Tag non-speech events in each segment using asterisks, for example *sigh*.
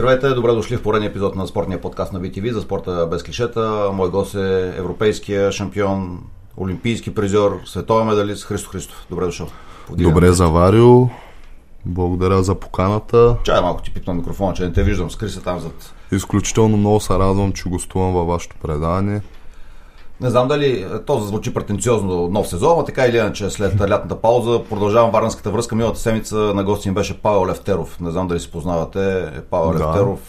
Здравейте, добре дошли в поредния епизод на спортния подкаст на BTV за спорта без клишета. Мой гост е европейския шампион, олимпийски призор, световен медалист Христо Христов. Добре дошъл. Подигам. Добре заварил. Благодаря за поканата. Чай малко ти пипна микрофона, че не те виждам. Скри се там зад. Изключително много се радвам, че гостувам във вашето предаване. Не знам дали то звучи претенциозно нов сезон, а така или иначе след лятната пауза продължавам варненската връзка. Миналата седмица на гости им беше Павел Левтеров. Не знам дали си познавате. Павел да. Левтеров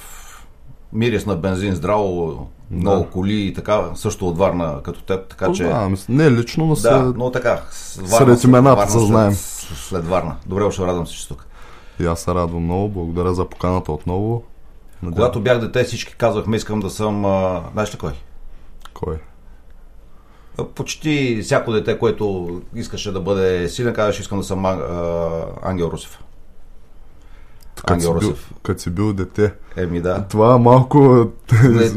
мирис на бензин, здраво, много да. коли и така, също от Варна като теб, така че... Да, не лично, но да, след... но така. Варна, сред имената се знаем. След, след Варна. Добре, още радвам се, че тук. И аз се радвам много, благодаря за поканата отново. Надявам. Когато бях дете, всички казвахме, искам да съм... А... Знаеш ли кой? Кой? Почти всяко дете, което искаше да бъде силен, казваше, искам да съм а, Ангел Русев. Като си, бил, като си бил дете. Еми да. Това е малко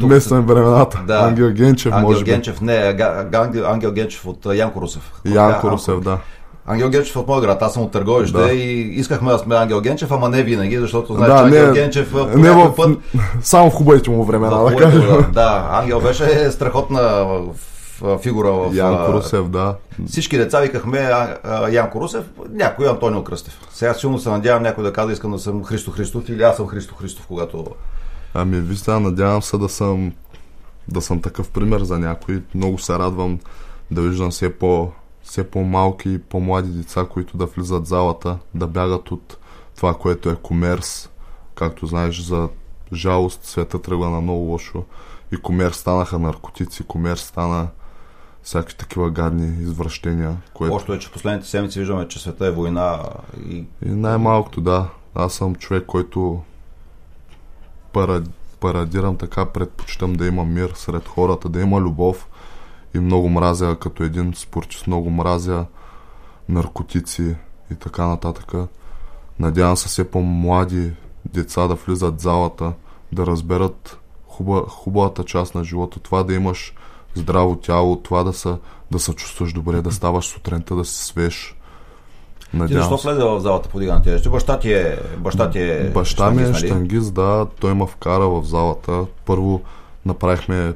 местен времената. Да. Ангел Генчев, Ангел може Генчев, би. не, Ангел, Ангел Генчев от Янко Русев. Янко Русев, да. Ангел Генчев от моя град, аз съм от Търговище да. и искахме да сме Ангел Генчев, ама не винаги, защото знаеш, да, че Ангел не, Генчев по не в, път... Само в хубавите му времена, да. Да, да, Ангел беше страхотна фигура в... Янко Русев, да. Всички деца викахме а, а, Янко Русев, някой Антонио Кръстев. Сега силно се надявам някой да казва, искам да съм Христо Христов или аз съм Христо Христов, когато... Ами, вижте, надявам се да съм да съм такъв пример за някой. Много се радвам да виждам все по все по-малки и по-млади деца, които да влизат в залата, да бягат от това, което е комерс. Както знаеш, за жалост света тръгва на много лошо. И комерс станаха наркотици, комерс стана всякакви такива гадни извращения. Което... Още е, че последните седмици виждаме, че света е война. И, и най-малкото, да. Аз съм човек, който парад... парадирам така, предпочитам да има мир сред хората, да има любов и много мразя като един спортист, много мразя наркотици и така нататък. Надявам се все по-млади деца да влизат в залата, да разберат хуба, хубавата част на живота, това да имаш здраво тяло, това да се, да се чувстваш добре, да ставаш сутринта, да си свеж. Надявам Ти защо влезе в залата по дигана тежести? Баща ти е, баща ти е Баща ми е нали? штангист, да. Той ме вкара в залата. Първо направихме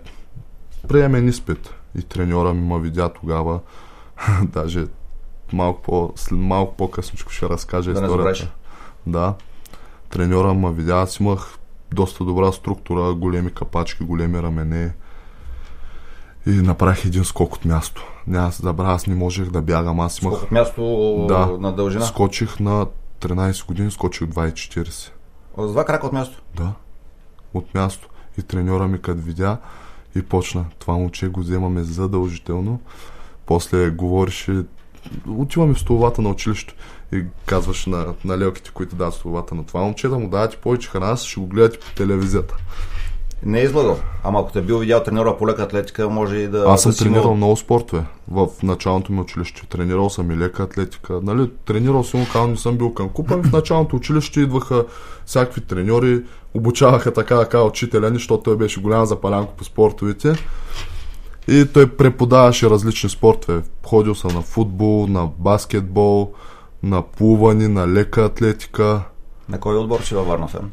приемен изпит и треньора ми ме видя тогава. *laughs* Даже малко, по, малко по-късничко ще разкажа да историята. Да. Треньора ме видя, аз имах доста добра структура, големи капачки, големи рамене. И направих един скок от място. Няма се забравя, аз не можех да бягам. Аз имах... Скок от място да, на дължина? Скочих на 13 години, скочих 2,40. С два крака от място? Да, от място. И треньора ми като видя и почна. Това момче го вземаме задължително. После говореше, отиваме в столовата на училището и казваш на, на лелките, които дават столовата на това момче да му давате повече храна, ще го гледате по телевизията. Не е излагал. Ама ако те бил видял тренера по лека атлетика, може и да... Аз съм да тренирал много спортове в началното ми училище. Тренирал съм и лека атлетика. Нали, тренирал съм, казвам, не съм бил към купа. В началното училище идваха всякакви треньори, обучаваха така, така учителя, защото той беше голям запалянко по спортовете. И той преподаваше различни спортове. Ходил съм на футбол, на баскетбол, на плуване, на лека атлетика. На кой отбор си във Варна фен?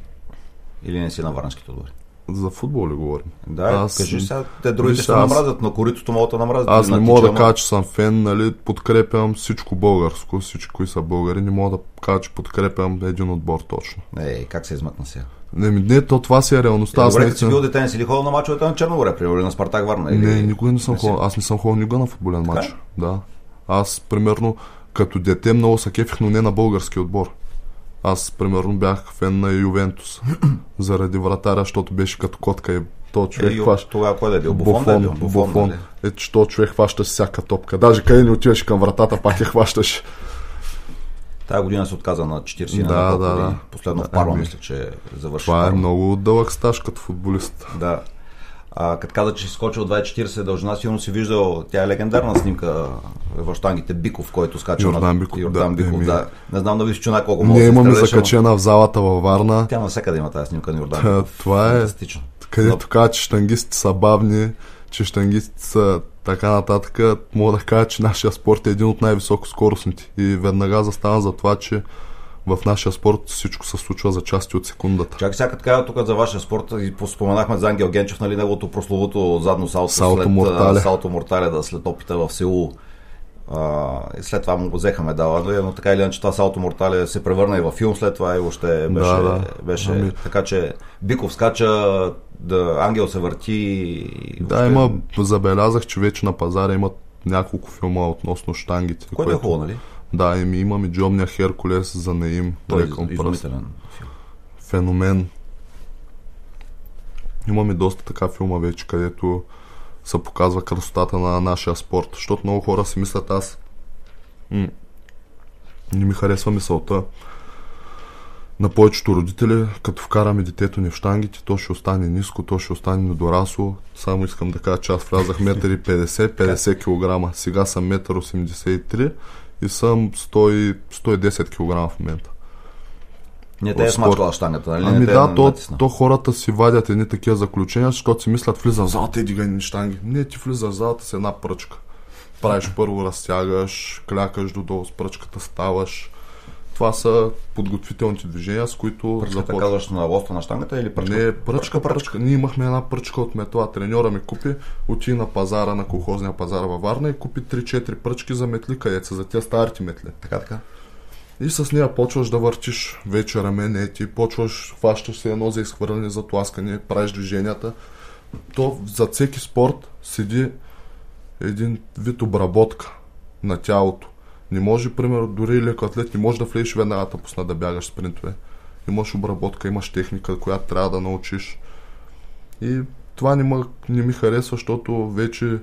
Или не си на варнските отбори? За футбол ли говорим? Да, аз, кажи сега, те другите ще аз... намразят, но коритото могат да намразят. Аз не мога да кажа, че съм фен, нали, подкрепям всичко българско, всички, които са българи, не мога да кажа, че подкрепям един отбор точно. Ей, как се измъкна сега? Не, не, то това си е реалността. Е, добре, като си бил дете, не си ли ходил на мачовете на Черногоре, примерно на Спартак Варна? Или... Не, никога не съм ходил. Аз не съм ходил никога на футболен матч. Да. Аз, примерно, като дете много се кефих, но не на български отбор. Аз, примерно, бях фен на Ювентус. *clears throat* заради вратаря, защото беше като котка и то човек е, хваща. Тогава кой да е бил? Буфон, буфон, да е бил? Буфон, буфон. Нали? Е, че то човек хваща всяка топка. Даже къде не отиваш към вратата, пак я хващаш. Тая година се отказа на 40 да, на да, да. Последно в Парма, ами, мисля, че завърши. Това е много дълъг стаж като футболист. Да. А, като каза, че си скочил 2,40 дължина, сигурно си виждал, тя е легендарна снимка в штангите Биков, който скача Йордан Биков. Йордан да, Биков, еми... да. Не знам да ви чуна колко може Ние имаме закачена в залата във Варна. Тя навсякъде има тази снимка на Йордан Биков. Това е Фантастично. където Но... казва, че штангистите са бавни, че штангистите са така нататък, мога да кажа, че нашия спорт е един от най-високо скоростните. И веднага застана за това, че в нашия спорт всичко се случва за части от секундата. Чакай сега така тук за вашия спорт и споменахме за Ангел Генчев, нали, неговото прословото задно салто, салто след, мортале. салто мортале да след опита в Сеул. А, и след това му го взеха медала, но, така или иначе това Салто Мортале се превърна и във филм след това и още беше, Да, да. беше Ами- така че Биков скача, да, Ангел се върти. Да, въобще- има, забелязах, че вече на пазара имат няколко филма относно штангите. Което е хубаво, нали? Да, еми имаме Джомния Херкулес за Наим, Той е изумителен. Феномен. Имаме доста така филма вече, където се показва красотата на нашия спорт. Защото много хора си мислят аз м- не ми харесва мисълта на повечето родители, като вкараме детето ни в штангите, то ще остане ниско, то ще остане недорасло. Само искам да кажа, че аз влязах 1,50 50 кг. Сега съм 1,83 м и съм 100, 110 кг в момента. Не те е смачкала штангата, нали? Ами не те да, е то, то хората си вадят едни такива заключения, защото си мислят, влиза в залата и дигай ни штанги. Не, ти влизаш в залата с една пръчка. Правиш първо, разтягаш, клякаш додолу с пръчката, ставаш. Това са подготвителните движения, с които Пръчката започваш. казваш на лоста на штангата или пръчка? Не, пръчка, пръчка. Ние имахме една пръчка от метла. Треньора ми купи, отиде на пазара, на колхозния пазар във Варна и купи 3-4 пръчки за метли, където са за тия старите метли. Така, така. И с нея почваш да въртиш вече рамене, ти почваш, хващаш се едно за изхвърляне, за тласкане, правиш движенията. То за всеки спорт седи един вид обработка на тялото. Не може, примерно, дори леко атлет, не може да влезеш веднага да пусна да бягаш спринтове. Имаш обработка, имаш техника, която трябва да научиш. И това не, ма, не ми харесва, защото вече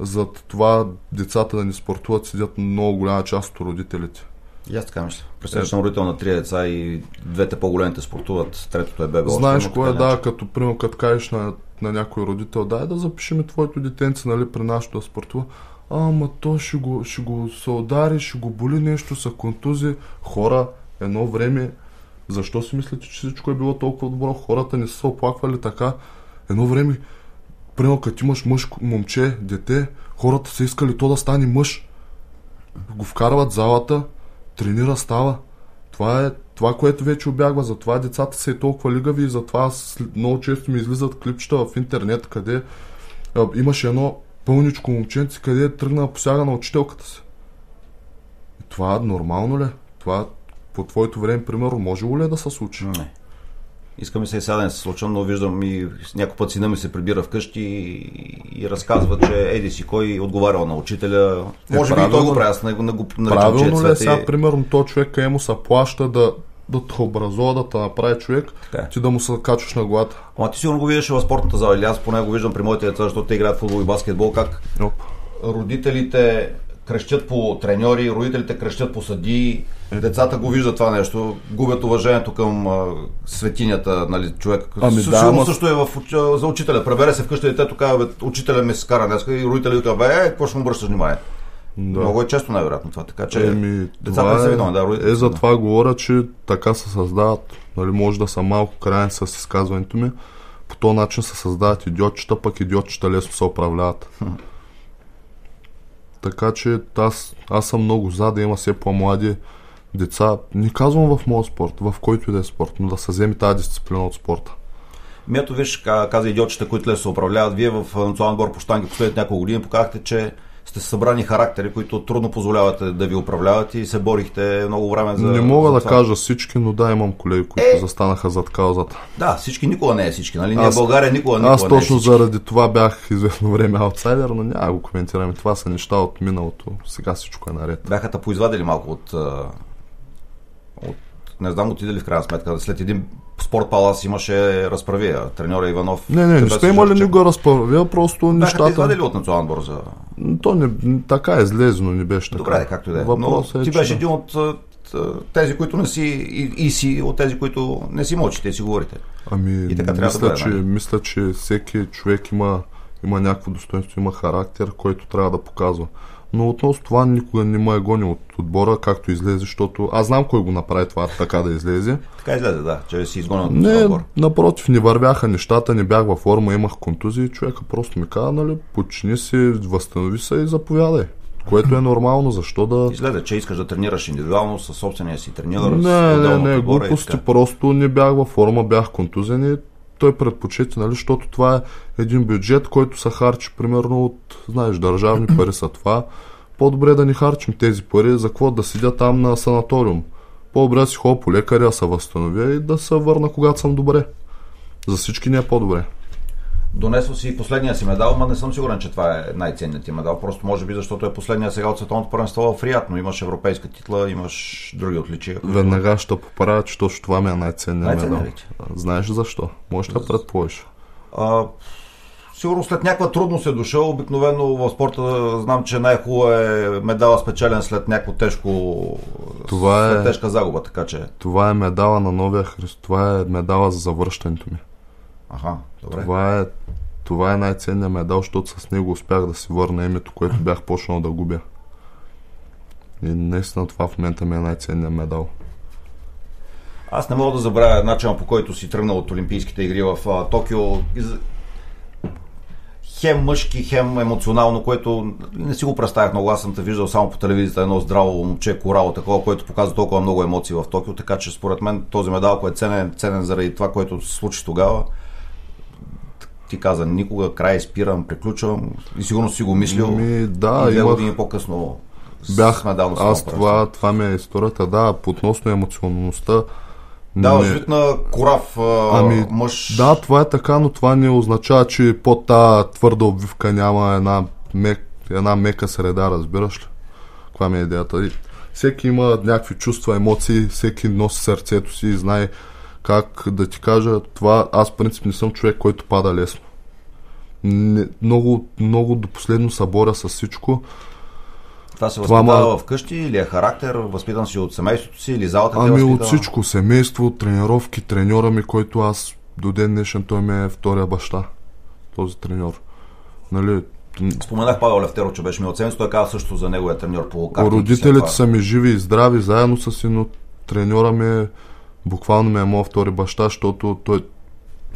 зад това децата да не спортуват седят много голяма част от родителите. И аз така мисля. Представяш, съм родител на три деца и двете по-големите спортуват, третото е бебе. Знаеш кое е, да, като примерно като кажеш на, на някой родител, дай да запишем твоето детенце, нали, при нашото да спортува. Ама то ще го, ще го се удари, ще го боли нещо, са контузи. Хора, едно време, защо си мислите, че всичко е било толкова добро? Хората не са се оплаквали така. Едно време, примерно като имаш мъж, момче, дете, хората са искали то да стане мъж. Го вкарват залата, тренира, става. Това е това, което вече обягва. Затова децата са и толкова лигави и затова много често ми излизат клипчета в интернет, къде имаше едно пълничко момченце, къде е тръгнал посяга на учителката си. И това нормално ли? е? Това по твоето време, примерно, може ли е да се случи? Не. Иска ми се и сега да не се случва, но виждам и някой път сина ми се прибира вкъщи и, и разказва, че еди си кой отговарял на учителя. Е, Може би и той го прави, аз не го не го е Правилно ли е сега, примерно, то човек, къде му се плаща да, да те образува, да те направи човек, Така е. ти да му се качваш на главата. Ама ти сигурно го виждаш в спортната зала, или аз поне го виждам при моите деца, защото те играят футбол и баскетбол, как Оп. родителите крещят по треньори, родителите крещят по съдии, децата го виждат това нещо, губят уважението към а, светинята, нали, човек. Ами Със да, сигурно ама- също е в, за учителя. Пребере се вкъщи детето, казва, бе, учителя ми се скара днес и родителите казват, бе, е, какво ще му обръщаш внимание? Да. Много е често най-вероятно това, така че Еми, децата не са това виновни, да, е, е, за това говоря, че така се създават, нали, може да съм малко крайен с изказването ми, по този начин се създават идиотчета, пък идиотчета лесно се управляват. така че аз, аз съм много за да има все по-млади деца, не казвам в моят спорт, в който и да е спорт, но да се вземе тази дисциплина от спорта. Ми ето виж, ка- каза идиотчета, които лесно се управляват. Вие в национален отбор по штанги последните няколко години показахте, че сте събрани характери, които трудно позволявате да ви управляват и се борихте много време за. не мога за да това. кажа всички, но да, имам колеги, които Е! застанаха зад каузата. Да, всички никога не е всички, нали? Ние Аз- България никога, никога Аз не е точно всички. заради това бях *laughs* известно време аутсайдер, но няма го коментираме. Това са неща от миналото. Сега всичко е наред. Бяха те поизвадили малко от не знам, отиде ли в крайна сметка. След един спорт палас имаше разправия. Треньора Иванов. Не, не, не сте имали никога разправя, просто Бяха нещата... извадили от национален отбор за... То не, така е излезено, не беше така. Добре, както и да е. Но Въпросът е, ти беше един от тези, които не си и, и си от тези, които не си мълчите и си говорите. Ами, И така трябва да мисля, бъде, че, нали? мисля, че всеки човек има, има някакво достоинство, има характер, който трябва да показва. Но относно това никога не ме е гонил от отбора, както излезе, защото аз знам кой го направи това така да излезе. Така излезе, да, че си изгонен от Не, отбор. напротив, не вървяха нещата, не бях във форма, имах контузии. Човека просто ми каза, нали, почини си, възстанови се и заповядай. Което е нормално, защо да... Излезе, че искаш да тренираш индивидуално със собствения си треньор. Не, не, не, глупости, просто не бях във форма, бях контузен и той предпочете, нали, защото това е един бюджет, който се харчи примерно от, знаеш, държавни пари са това. По-добре да ни харчим тези пари, за какво да седя там на санаториум. По-добре да си ходя по лекаря, да се възстановя и да се върна, когато съм добре. За всички не е по-добре. Донесъл си последния си медал, но не съм сигурен, че това е най-ценният ти медал. Просто може би, защото е последния сега от световното първенство в Рият, но имаш европейска титла, имаш други отличия. Веднага ще поправя, че точно това ми е най-ценният медал. Знаеш защо? Може да предположиш. А, сигурно след някаква трудност е дошъл. Обикновено в спорта знам, че най-хубаво е медала спечелен след някакво тежко това е, тежка загуба, така че. Това е медала на новия Христ. Това е медала за завръщането ми. Аха, добре. Това е, това е най-ценният медал, защото с него успях да си върна името, което бях почнал да губя. И наистина това в момента ми е най-ценният медал. Аз не мога да забравя начина по който си тръгнал от Олимпийските игри в а, Токио. Хем мъжки, хем емоционално, което не си го представях много. Аз съм те виждал само по телевизията едно здраво момче, корало, такова, което показва толкова много емоции в Токио. Така че според мен този медал, който е ценен, ценен заради това, което се случи тогава, ти каза, никога край спирам, приключвам и сигурно си го мислил. Ми, да, и две години по-късно бях, медал аз това, това ми е историята, да, относно емоционалността. Да, не... вид на корав ами, мъж. Да, това е така, но това не означава, че под тази твърда обвивка няма една, мек, една мека среда, разбираш ли? Каква ми е идеята? Всеки има някакви чувства, емоции, всеки носи сърцето си и знае как да ти кажа, това аз принцип не съм човек, който пада лесно. Не, много, много до последно се боря с всичко. Това се възпитава ма... вкъщи или е характер, възпитан си от семейството си или залата? Ами от всичко, семейство, тренировки, треньора ми, който аз до ден днешен той ми е втория баща, този треньор. Нали, Споменах Павел Левтеро, че беше ми оценен, той каза също за неговия треньор по картинг. Родителите са ми живи и здрави, заедно с си, но треньора ми е буквално ме е моят втори баща, защото той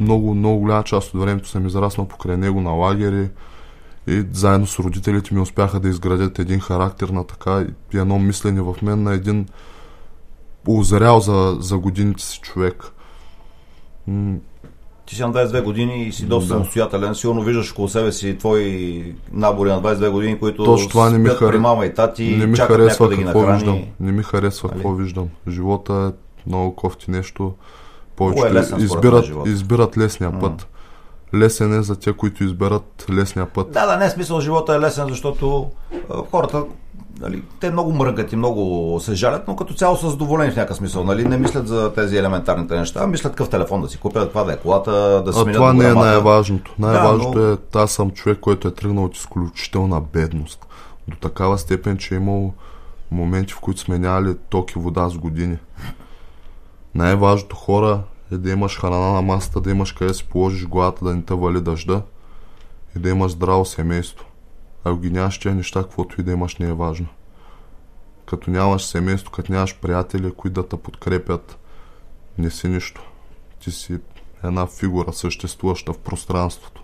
много, много голяма част от времето съм израснал покрай него на лагери и заедно с родителите ми успяха да изградят един характер на така и едно мислене в мен на един озрял за, за годините си човек. Ти си на 22 години и си доста да. самостоятелен. Сигурно виждаш около себе си твои набори на 22 години, които Точно това не ми, хар... при мама и тати, не ми харесва да ги какво нахрани. виждам. Не ми харесва какво виждам. Живота е много кофти нещо. Повечето е избират, избират лесния mm. път. Лесен е за те, които изберат лесния път. Да, да, не е смисъл. Живота е лесен, защото а, хората нали, те много мръгат и много се жалят, но като цяло са задоволени в някакъв смисъл. Нали? Не мислят за тези елементарните неща, а мислят какъв телефон да си купят, каква да е колата, да сменят А това не е най-важното. Най-важното да, но... е, аз съм човек, който е тръгнал от изключителна бедност. До такава степен, че е имал моменти, в които сме нямали ток и вода с години. Най-важното хора е да имаш храна на масата, да имаш къде си положиш главата, да не те вали дъжда и да имаш здраво семейство. Ако ги нямаш тия неща, каквото и да имаш, не е важно. Като нямаш семейство, като нямаш приятели, които да те подкрепят, не си нищо. Ти си една фигура, съществуваща в пространството.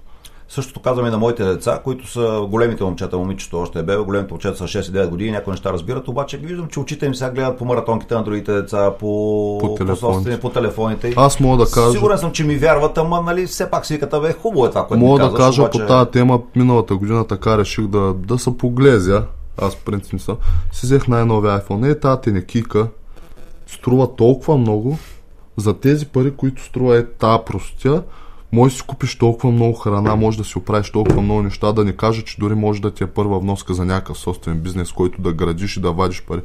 Същото казваме и на моите деца, които са големите момчета, момичето още е бебе, големите момчета са 6-9 години, някои неща разбират, обаче виждам, че очите им сега гледат по маратонките на другите деца, по, по, телефоните. по, по телефоните. Аз мога да кажа. Сигурен съм, че ми вярват, ама нали, все пак си бе, хубаво е това, което Мога да казваш, кажа обаче... по тази тема, миналата година така реших да, да се поглезя. Аз принцип съм. Си взех най-новия iPhone. Е, тази не кика. Струва толкова много. За тези пари, които струва е тази простия, може да си купиш толкова много храна, може да си оправиш толкова много неща, да не кажа, че дори може да ти е първа вноска за някакъв собствен бизнес, който да градиш и да вадиш пари.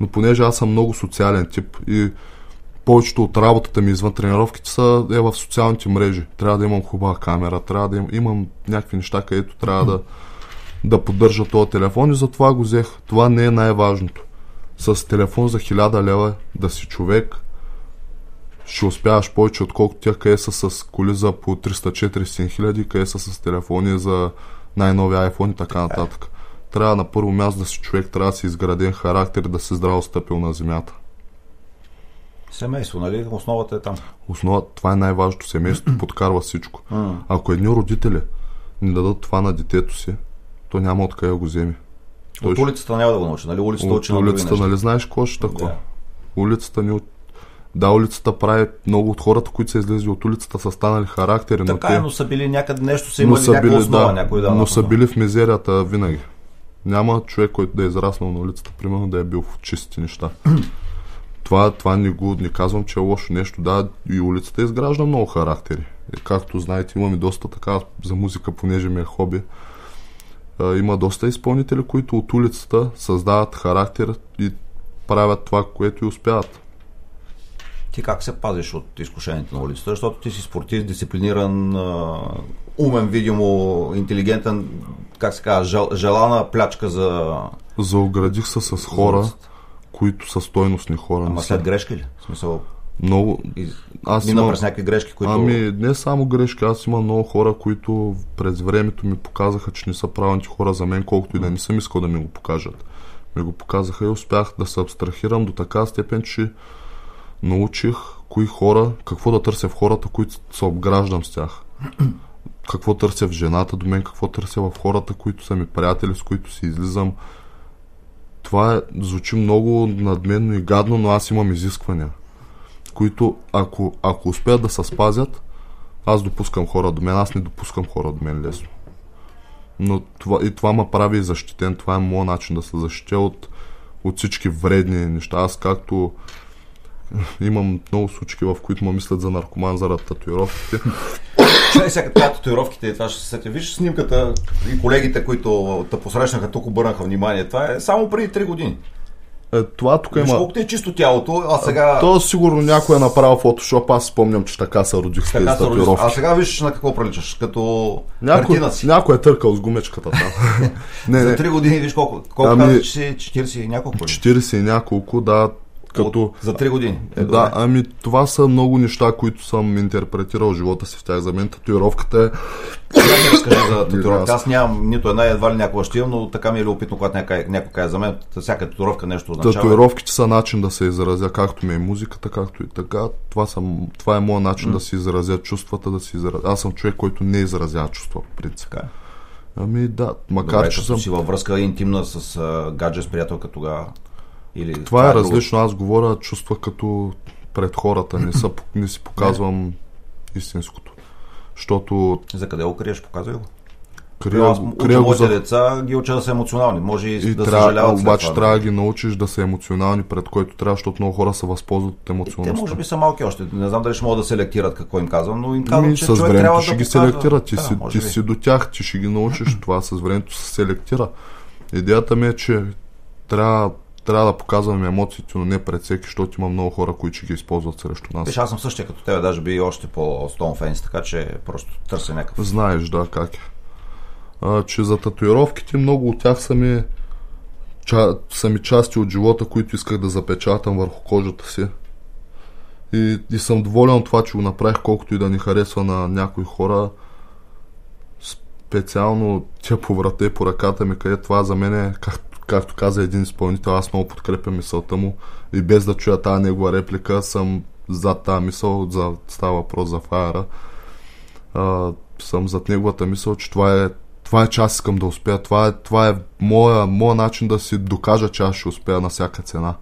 Но понеже аз съм много социален тип и повечето от работата ми извън тренировките са е в социалните мрежи. Трябва да имам хубава камера, трябва да имам, имам някакви неща, където трябва да, да поддържа този телефон и затова го взех. Това не е най-важното. С телефон за 1000 лева да си човек, ще успяваш повече, отколкото тя къде са с коли за по 300-400 хиляди, къде са с телефони за най-нови iPhone и така нататък. Трябва на първо място да си човек, трябва да си изграден характер и да си здраво стъпил на земята. Семейство, нали? Основата е там. Основа, това е най-важното. Семейството *clears throat* подкарва всичко. Ако едни родители не дадат това на детето си, то няма откъде да го вземе. Той от улицата няма да го научи, нали? Улицата от учи улицата, нали знаеш какво ще тако? Да. Улицата ни да, улицата прави много от хората, които са излезли от улицата, са станали характери. Така но, те... но са били някъде нещо, са имали са някаква били, основа, да, някой да. Но са били в мизерията винаги. Няма човек, който да е израснал на улицата, примерно да е бил в чисти неща. *clears throat* това, това не го не казвам, че е лошо нещо. Да, и улицата изгражда много характери. Както знаете, имаме доста така за музика, понеже ми е хоби. Има доста изпълнители, които от улицата създават характер и правят това, което и успяват. Ти как се пазиш от изкушението на улицата? Защото ти си спортист, дисциплиниран, умен, видимо, интелигентен, как се казва, жел, желана плячка за... Заоградих се с хора, които са стойностни хора. Ама след грешки ли? В смисъл... Много. Аз Мина имам... през някакви грешки, които. Ами, не само грешки, аз имам много хора, които през времето ми показаха, че не са правилните хора за мен, колкото и да не съм искал да ми го покажат. Ми го показаха и успях да се абстрахирам до така степен, че научих кои хора, какво да търся в хората, които се обграждам с тях. *clears throat* какво търся в жената до мен, какво търся в хората, които са ми приятели, с които си излизам. Това е, звучи много надменно и гадно, но аз имам изисквания, които ако, ако успеят да се спазят, аз допускам хора до мен, аз не допускам хора до мен лесно. Но това, и това ме прави защитен, това е моят начин да се защитя от, от всички вредни неща. Аз както Имам много случаи, в които ме мислят за наркоман заради татуировките. Чай сега това татуировките това ще се сетя. Виж снимката и колегите, които те посрещнаха, тук обърнаха внимание. Това е само преди 3 години. Е, това тук има... Колко ти е чисто тялото, а сега... То сигурно някой е направил фотошоп, аз спомням, че така се родих с тези татуировки. А сега виж на какво приличаш, като някой, си. Някой е търкал с гумечката там. *laughs* не, За 3 години виж колко, колко ами, казваш, че 40 и няколко? 40 и няколко, да. Като... От, за 3 години. Е, да, ами това са много неща, които съм интерпретирал живота си в тях. За мен татуировката е... Разкажи за татуировка? Аз нямам нито една, едва ли някога ще имам, но така ми е любопитно, когато някой, някой каже за мен, всяка татуировка нещо означава. Татуировките са начин да се изразя, както ми е музиката, както и така. Това, съм, това е моят начин mm. да си изразя чувствата, да си изразя. Аз съм човек, който не изразява чувства, в принцип. Така. Е. Ами да, макар Добре, че съм... си във връзка интимна с uh, гадже с приятелка тогава. Или това, това е, различно. Аз говоря чувства като пред хората. Не, са, не си показвам не. истинското. Защото... За къде го криеш? Показвай го. Крия, аз крия го за... деца ги уча да са емоционални. Може и, и да трябва, съжаляват. Обаче това, трябва да ги научиш да са емоционални пред който трябва, защото много хора се възползват от емоционалността. Те може би са малки още. Не знам дали ще могат да селектират какво им казвам, но им казвам, че с човек времето ще да ги селектират. Ти, да, си, ти си до тях, ти ще ги научиш. *clears throat* това с времето се селектира. Идеята ми е, че трябва трябва да показваме емоциите, но не пред всеки, защото има много хора, които ще ги използват срещу нас. Виж, аз съм същия като тебе, даже би още по Стоунфенс, така че просто търся някакъв. Знаеш, да, как е. А, че за татуировките много от тях са ми, ча, са ми части от живота, които исках да запечатам върху кожата си. И, и съм доволен от това, че го направих, колкото и да ни харесва на някои хора. Специално тя по врата и по ръката ми, къде това за мен е, както както каза един изпълнител, аз много подкрепям мисълта му и без да чуя тази негова реплика съм зад тази мисъл, за, става въпрос за фаера. А, съм зад неговата мисъл, че това е това е, че аз искам да успея. Това е, това е моя, моя начин да си докажа, че аз ще успея на всяка цена.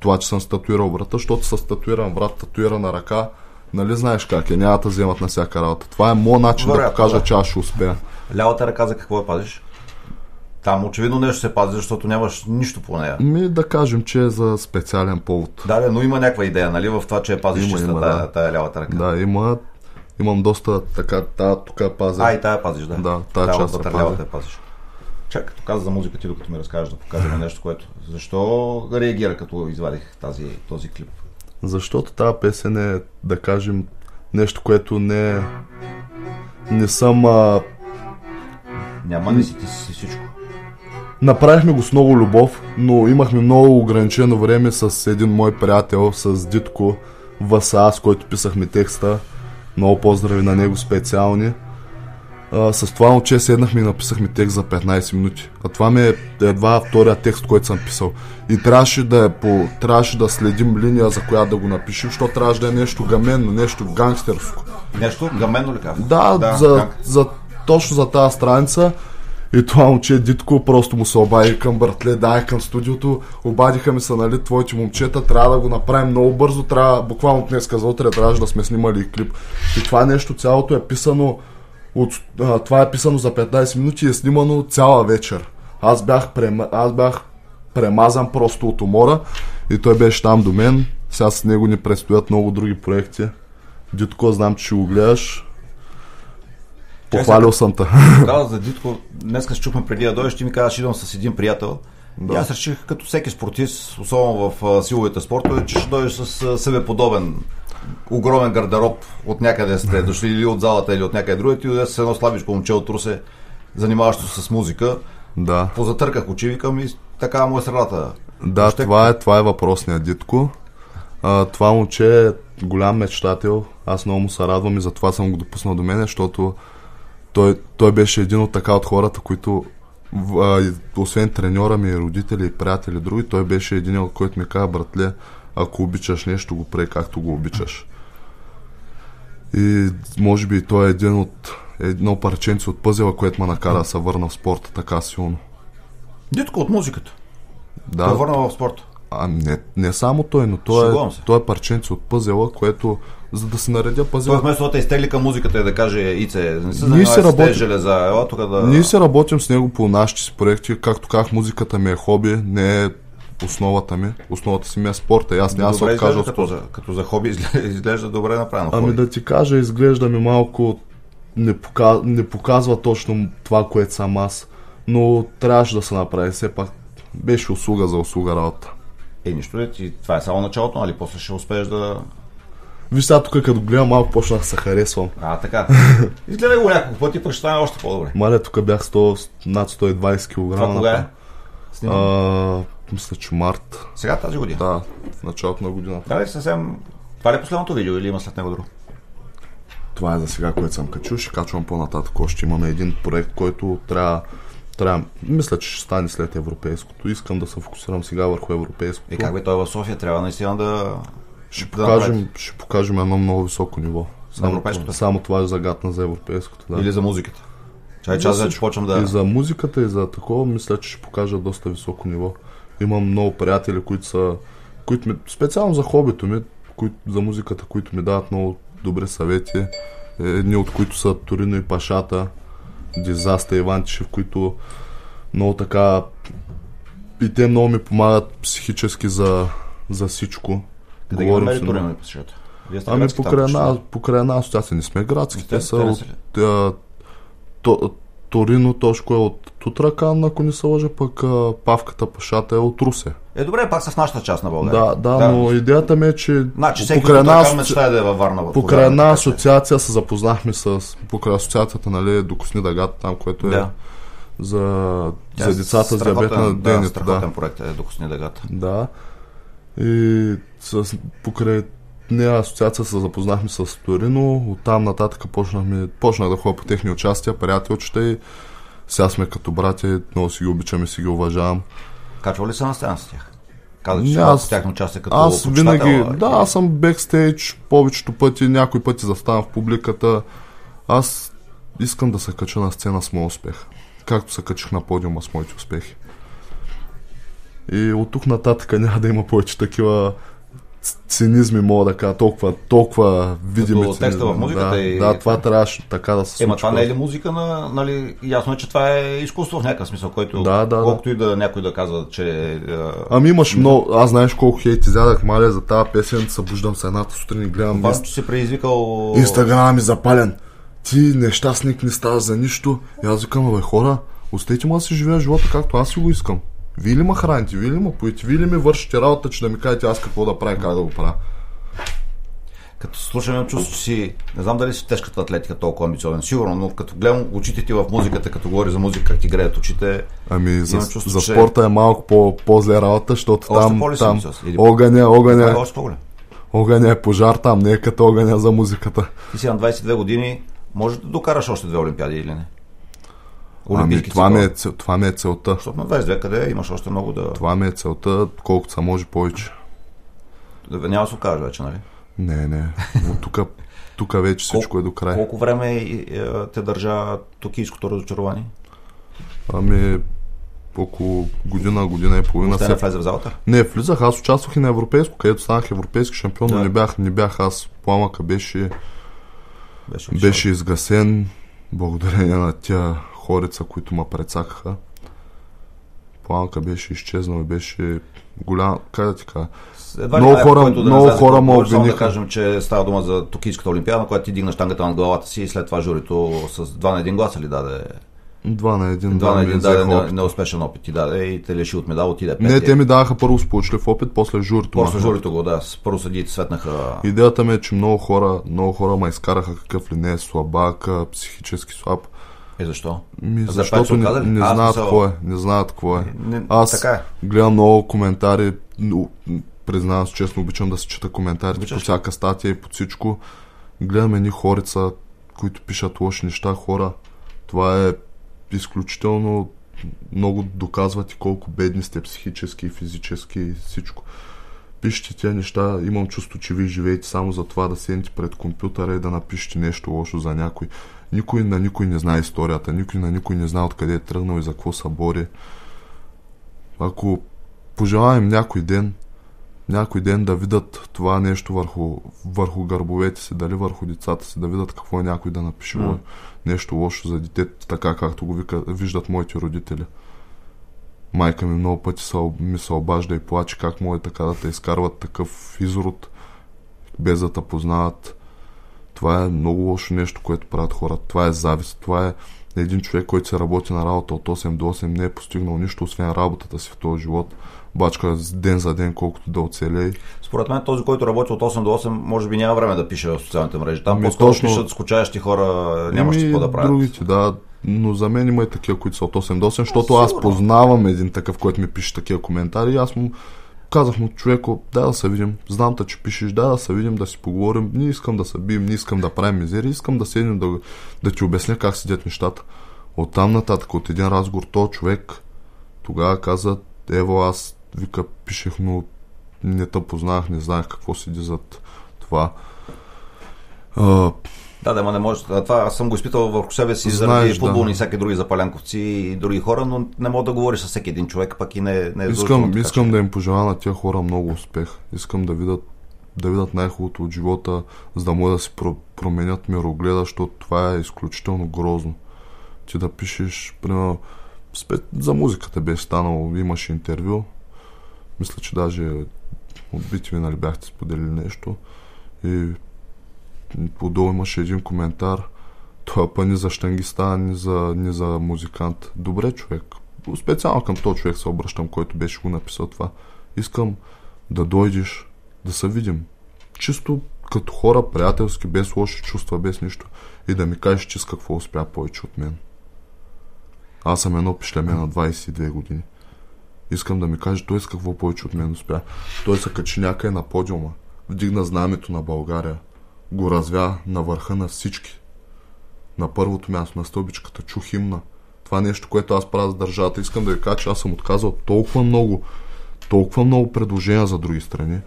Това, че съм статуирал врата, защото с татуиран врат, татуирана ръка, нали знаеш как е, няма да вземат на всяка работа. Това е моят начин Добре, да покажа, да. че аз ще успея. Лявата ръка за какво я пазиш? Там очевидно нещо се пази, защото нямаш нищо по нея. Ми да кажем, че е за специален повод. Да, но има някаква идея, нали, в това, че е пазиш има, чиста има, тая, да. тая лявата ръка. Да, има. Имам доста така, тая тук е пазя. А, и тая пазиш, да. Да, тая, тая част е лявата я пазиш. Чакай, като каза за музика ти, докато ми разкажеш да покажем нещо, което... Защо реагира, като извадих тази, този клип? Защото тази песен е, да кажем, нещо, което не... Не съм... А... Няма, не си ти си всичко. Направихме го с много любов, но имахме много ограничено време с един мой приятел, с Дитко Васа, с който писахме текста. Много поздрави на него специални. А, с това момче седнахме и написахме текст за 15 минути. А това ми е едва втория текст, който съм писал. И трябваше да, е по, трябваше да следим линия, за която да го напишем, защото трябваше да е нещо гаменно, нещо гангстерско. Нещо гаменно ли казвам? Да, да за, за, точно за тази страница И това момче Дитко просто му се обади към братле, дай към студиото, обадиха ми се, нали, твоите момчета, трябва да го направим много бързо, трябва, буквално днес за утре трябваше да сме снимали клип. И това нещо цялото е писано, от, а, това е писано за 15 минути и е снимано цяла вечер. Аз бях, прем, аз бях премазан просто от умора и той беше там до мен. Сега с него ни предстоят много други проекти. Дитко, знам, че ще го гледаш. Похвалил съм те. Каза за Дитко, днес се чухме преди да дойдеш, ти ми казаш, идвам с един приятел. Да. И аз реших, като всеки спортист, особено в силовите спортове, че ще дойдеш с себе подобен огромен гардероб от някъде сте дошли или от залата, или от някъде друга, ти да с едно слабиш момче от Русе, занимаващо се с музика. Да. Позатърках очи, викам и така му е средата. Да, Ще... това е, това е въпросният Дитко. А, това момче е голям мечтател. Аз много му се радвам и затова съм го допуснал до мен, защото той, той беше един от така от хората, които а, освен треньора ми, родители, приятели, други, той беше един който ми каза, братле, ако обичаш нещо, го прави както го обичаш. И може би той е един от едно парченце от пъзела, което ме накара да се върна в спорта така силно. Дитко от музиката. Да. Той върна в спорта. А, не, не само той, но той, е, той е парченце от пъзела, което за да се наредя пазила. Той вместо да изтегли към музиката и да каже Ице, не се ние се работим, железа, ела тук да... Ние се работим с него по нашите си проекти, както казах, музиката ми е хоби, не е основата ми. Основата си ми е спорта и аз няма да се откажа от като, за, като за хоби *laughs* изглежда добре направено. Ами хоби. да ти кажа, изглежда ми малко не, пока, не показва точно това, което съм аз. Но трябваше да се направи. Все пак беше услуга за услуга работа. Е, нищо ли ти, това е само началото, нали? После ще успееш да... Виж сега тук, като гледам малко, почнах да се харесвам. А, така. *laughs* Изгледай го няколко пъти, пък ще стане още по-добре. Мале, тук бях 100, над 120 кг. Това кога е? А, мисля, че март. Сега тази година? Да, в началото на годината. Е съвсем... Това ли е последното видео или има след него друго? Това е за сега, което съм качил. Ще качвам по-нататък. Още имаме един проект, който трябва трябва, мисля, че ще стане след европейското. Искам да се фокусирам сега върху европейското. И как бе той в София трябва наистина да... Ще, да покажем, ще покажем едно много високо ниво. Само, европейското? Само това е загадна за европейското. Да. Или за музиката? Чай час вече почвам да... И за музиката, и за такова, мисля, че ще покажа доста високо ниво. Имам много приятели, които са... Които ми, специално за хобито ми, които, за музиката, които ми дават много добри съвети. Едни от които са Торино и Пашата, Дизаста Иван Тишев, които много така и те много ми помагат психически за, за всичко. Къде Говорим ги намери и Пашата? Ами покрай една, покрай една асоциация. Не сме градски. Те са от... то, Торино Тошко е от Тутракан, ако не се лъжа, пък а, Павката Пашата е от Русе. Е, добре, пак са в нашата част на България. Да, да, да. но идеята ми е, че значи, всеки покрай една, асоци... да е във Варна. Покрай една асоциация се запознахме с... Покрай асоциацията, нали, до Косни Дагат, там, което е да. за, Тя за децата с диабет на денето. Да, да. проект е до Косни Дагат. Да. И с, покрай нея асоциация се запознахме с Торино, оттам нататък почнахме, почнах да ходя по техни участия, приятелчета и сега сме като братя, много си ги обичам и си ги уважавам. Качва ли се на сцена с тях? Казах, че аз, тяхно участие като Аз винаги, да, аз съм бекстейдж повечето пъти, някои пъти заставам в публиката. Аз искам да се кача на сцена с моят успех. Както се качих на подиума с моите успехи. И от тук нататък няма да има повече такива цинизми, мога да кажа, толкова, толкова видими Като цинизми. текста в музиката да, и... Да, това трябваше така да се случва. Ема това не е ли музика на... Нали, ясно е, че това е изкуство в някакъв смисъл, който да, да, колкото и да някой да казва, че... Ами имаш много... Аз знаеш колко хейт изядах, маля, за тази песен, събуждам се едната сутрин и гледам... Това, че си преизвикал... Инстаграм ми запален. Ти нещастник не става за нищо. И аз викам, бе хора, остейте ма да си живея живота както аз си го искам. Вие ли ме храните, вие ли ме поите, вие ли ми вършите работа, че да ми кажете аз какво да правя, как да го правя. Като слушаме, чувство, че си, не знам дали си тежката атлетика толкова амбициозен, сигурно, но като гледам очите ти в музиката, като говори за музика, как ти греят очите. Ами за, чувство, за че... спорта е малко по, по-зле работа, защото там, там огъня, огъня, е още огъня е пожар там, не е като огъня за музиката. Ти си на 22 години, може да докараш още две олимпиади или не? Ами, това, ми е, цел, това ми е целта. Защото на 22 къде имаш още много да... Това ми е целта, колкото са може повече. Няма да се окаже вече, нали? Не, не. Но тук, тук вече всичко колко, е до край. Колко време е, те държа токийското разочарование? Ами, около година, година и половина. Въобще не влезе в залата? Не, влизах. Аз участвах и на европейско, където станах европейски шампион, да. но не бях, не бях аз. Пламъка беше, беше, беше изгасен благодарение на тя хорица, които ме прецакаха. Пламъка беше изчезнал и беше голям, как да ти кажа, едва много хора, да много хора ме обвиниха. да кажем, че става дума за Токийската олимпиада, която ти дигна штангата на главата си и след това журито с два на един глас ли даде? Два на един. Два да, на един даде не, неуспешен опит ти даде и те лиши от медал, отиде пети. Не, те ми даваха първо сполучлив опит, после журито. После журито го, да. Първо съдиите светнаха. Идеята ми е, че много хора, много хора ме изкараха какъв ли не е слабак, психически слаб. И защо? Ми, защото не, не знаят какво е. Не знаят какво е. Не, Аз така е. гледам много коментари, признавам се честно, обичам да се чета коментарите Обичаш? по всяка статия и по всичко. Гледаме ни хорица, които пишат лоши неща, хора. Това е изключително много доказват и колко бедни сте психически и физически и всичко. Пишете тези неща, имам чувство, че вие живеете само за това да седнете пред компютъра и да напишете нещо лошо за някой. Никой на никой не знае историята, никой на никой не знае откъде е тръгнал и за какво са бори. Ако пожелаем някой ден някой ден да видят това нещо върху, върху гърбовете си, дали върху децата си, да видят какво е някой да напише mm. нещо лошо за детето, така както го вика, виждат моите родители. Майка ми много пъти са, ми се обажда и плаче как може така да те изкарват такъв изрод, без да те познават. Това е много лошо нещо, което правят хората. Това е завист. Това е един човек, който се работи на работа от 8 до 8, не е постигнал нищо, освен работата си в този живот бачка ден за ден, колкото да оцелей. Според мен този, който работи от 8 до 8, може би няма време да пише в социалните мрежи. Там ами по-скоро точно... пишат скучаящи хора, нямаш какво да правят. Другите, да. Но за мен има и такива, които са от 8 до 8, защото аз познавам един такъв, който ми пише такива коментари аз му казах му човеко, дай да се видим, знам те, че пишеш, дай да се видим, да си поговорим, не искам да се бием, не искам да правим мизери, искам да седнем да, да ти обясня как седят нещата. От там нататък, от един разговор, то човек тогава каза, ево аз вика, пишех, но не те познах, не знаех какво седи зад това. А, да, да, ма не може. Това аз съм го изпитал върху себе си заради футболни да. и всяки други запалянковци и други хора, но не мога да говориш с всеки един човек, пък и не, не е Искам, искам да им пожелая на тия хора много успех. Искам да видят да видят най-хубавото от живота, за да могат да си променят мирогледа, защото това е изключително грозно. Ти да пишеш, примерно, за музиката беше станало, имаш интервю, мисля, че даже от битви нали, бяхте споделили нещо. И подолу имаше един коментар. Това па ни за штангиста, ни за, ни за музикант. Добре, човек. Специално към този човек се обръщам, който беше го написал това. Искам да дойдеш, да се видим. Чисто като хора, приятелски, без лоши чувства, без нищо. И да ми кажеш, че с какво успя повече от мен. Аз съм едно пишлеме на 22 години. Искам да ми каже той с какво повече от мен успя. Той се качи някъде на подиума, вдигна знамето на България, го развя на върха на всички. На първото място, на стълбичката, чу химна. Това нещо, което аз правя с държавата, искам да ви кажа, че аз съм отказал толкова много, толкова много предложения за други страни,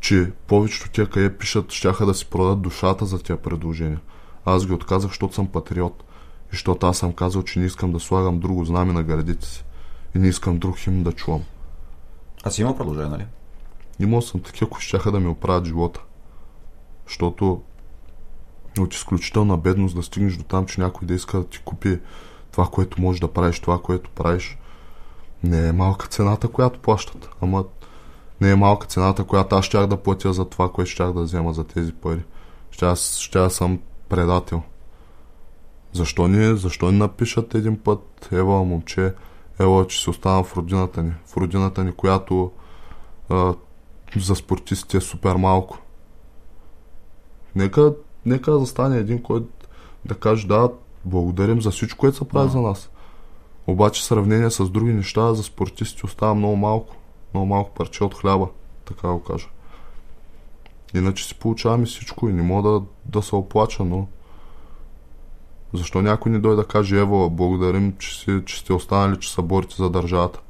че повечето тия къде пишат, щяха да си продадат душата за тия предложения. Аз ги отказах, защото съм патриот. И защото аз съм казал, че не искам да слагам друго знаме на градите си и не искам друг хим да чувам. Аз имам предложение, нали? Имал съм такива, които ще да ми оправят живота. Защото от изключителна бедност да стигнеш до там, че някой да иска да ти купи това, което можеш да правиш, това, което правиш, не е малка цената, която плащат. Ама не е малка цената, която аз щях да платя за това, което щях да взема за тези пари. Ще аз съм предател. Защо не, защо не напишат един път, ева, момче, ела, че се оставам в родината ни. В родината ни, която а, за спортистите е супер малко. Нека, нека да стане един, който да каже да, благодарим за всичко, което се прави да. за нас. Обаче сравнение с други неща за спортистите остава много малко. Много малко парче от хляба, така го кажа. Иначе си получаваме всичко и не мога да, да се оплача, но защо някой не дойде да каже, ево, благодарим, че, си, че сте останали, че са борите за държавата?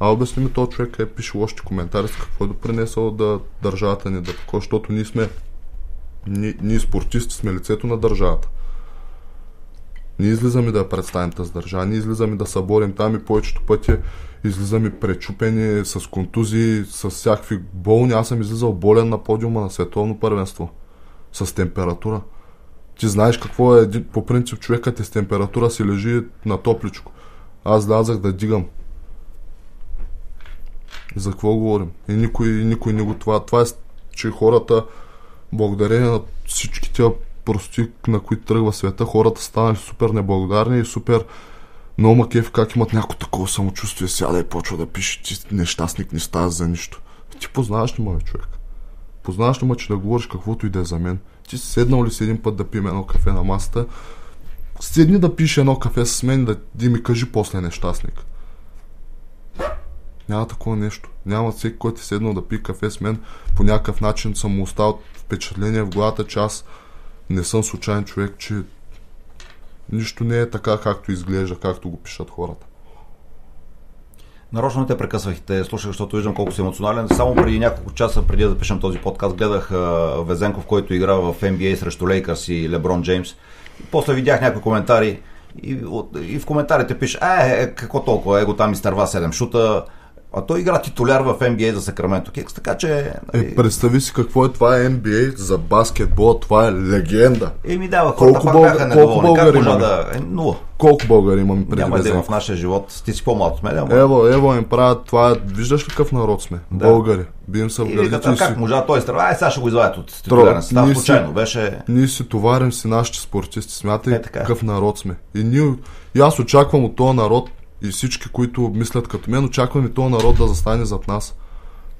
А обясни ми този човек е пише лоши коментари с какво е допринесъл да държавата ни да такова, защото ние сме ние, ние спортисти сме лицето на държавата. Ние излизаме да я представим тази държава, ние излизаме да се борим там и повечето пъти излизаме пречупени, с контузии, с всякакви болни. Аз съм излизал болен на подиума на световно първенство. С температура. Ти знаеш какво е, по принцип човекът е с температура си лежи на топличко. Аз лязах да дигам. За какво говорим? И никой, никой не го това. Това е, че хората, благодарение на всички тия прости, на които тръгва света, хората станали супер неблагодарни и супер много макев как имат някакво такова самочувствие, сяда и почва да пише, ти нещастник не става за нищо. Ти познаваш ли ме, човек? Познаваш ли ме, че да говориш каквото и да е за мен? Ти си седнал ли си един път да пием едно кафе на масата? Седни да пише едно кафе с мен да, да ми кажи после нещастник. Няма такова нещо. Няма всеки, който е седнал да пие кафе с мен, по някакъв начин съм му оставил впечатление в главата, че аз не съм случайен човек, че нищо не е така, както изглежда, както го пишат хората. Нарочно и те слушах, защото виждам колко си емоционален. Само преди няколко часа, преди да запишем този подкаст, гледах Везенков, който игра в NBA срещу Лейкърс и Леброн Джеймс. После видях някои коментари и, и в коментарите пише, е, е, какво толкова, его там изтърва 7 шута, а той игра титуляр в NBA за Сакраменто Кикс, така че... Е, нали... представи си какво е това е NBA за баскетбол, това е легенда. Еми да, колко, бълга... колко българи имаме? Да... Е, нула. Колко българи имаме преди Няма да има в нашия живот. Ти си по-млад от мен. Ама... Ево, ево им правят това. Виждаш ли какъв народ сме? Да. Българи. Бием се в гърдите. Как си... можа той страва? Ай, сега ще го извадят от титулярен състав. Случайно беше... Ние си товарим си нашите спортисти. Смятай е, какъв народ сме. И, ние... и аз очаквам от този народ и всички, които мислят като мен, очакваме този народ да застане зад нас.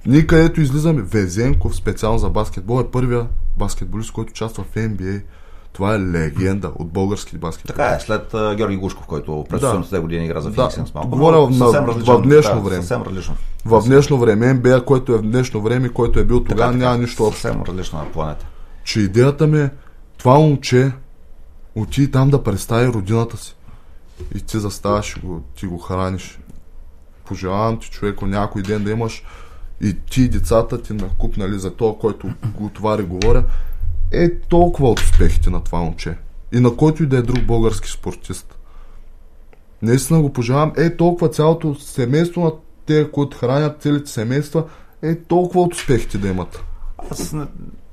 Ние където излизаме, Везенков специално за баскетбол е първия баскетболист, който участва в NBA. Това е легенда от български баскетбол. Така е, след uh, Георги Гушков, който през да. 70-те години игра за Феникс. Да. Говоря в, в днешно да, време. Съвсем различно. В днешно време, NBA, който е в днешно време, който е бил тогава, няма нищо общо. Съвсем различно на планета. Че идеята ми е това момче отиде там да представи родината си и ти заставаш и го, ти го храниш. Пожелавам ти, човеко, някой ден да имаш и ти децата ти накуп, нали, за то, който го товари говоря, е толкова от успехите на това момче. И на който и да е друг български спортист. Наистина го пожелавам. Е толкова цялото семейство на те, които хранят целите семейства, е толкова от успехите да имат. Аз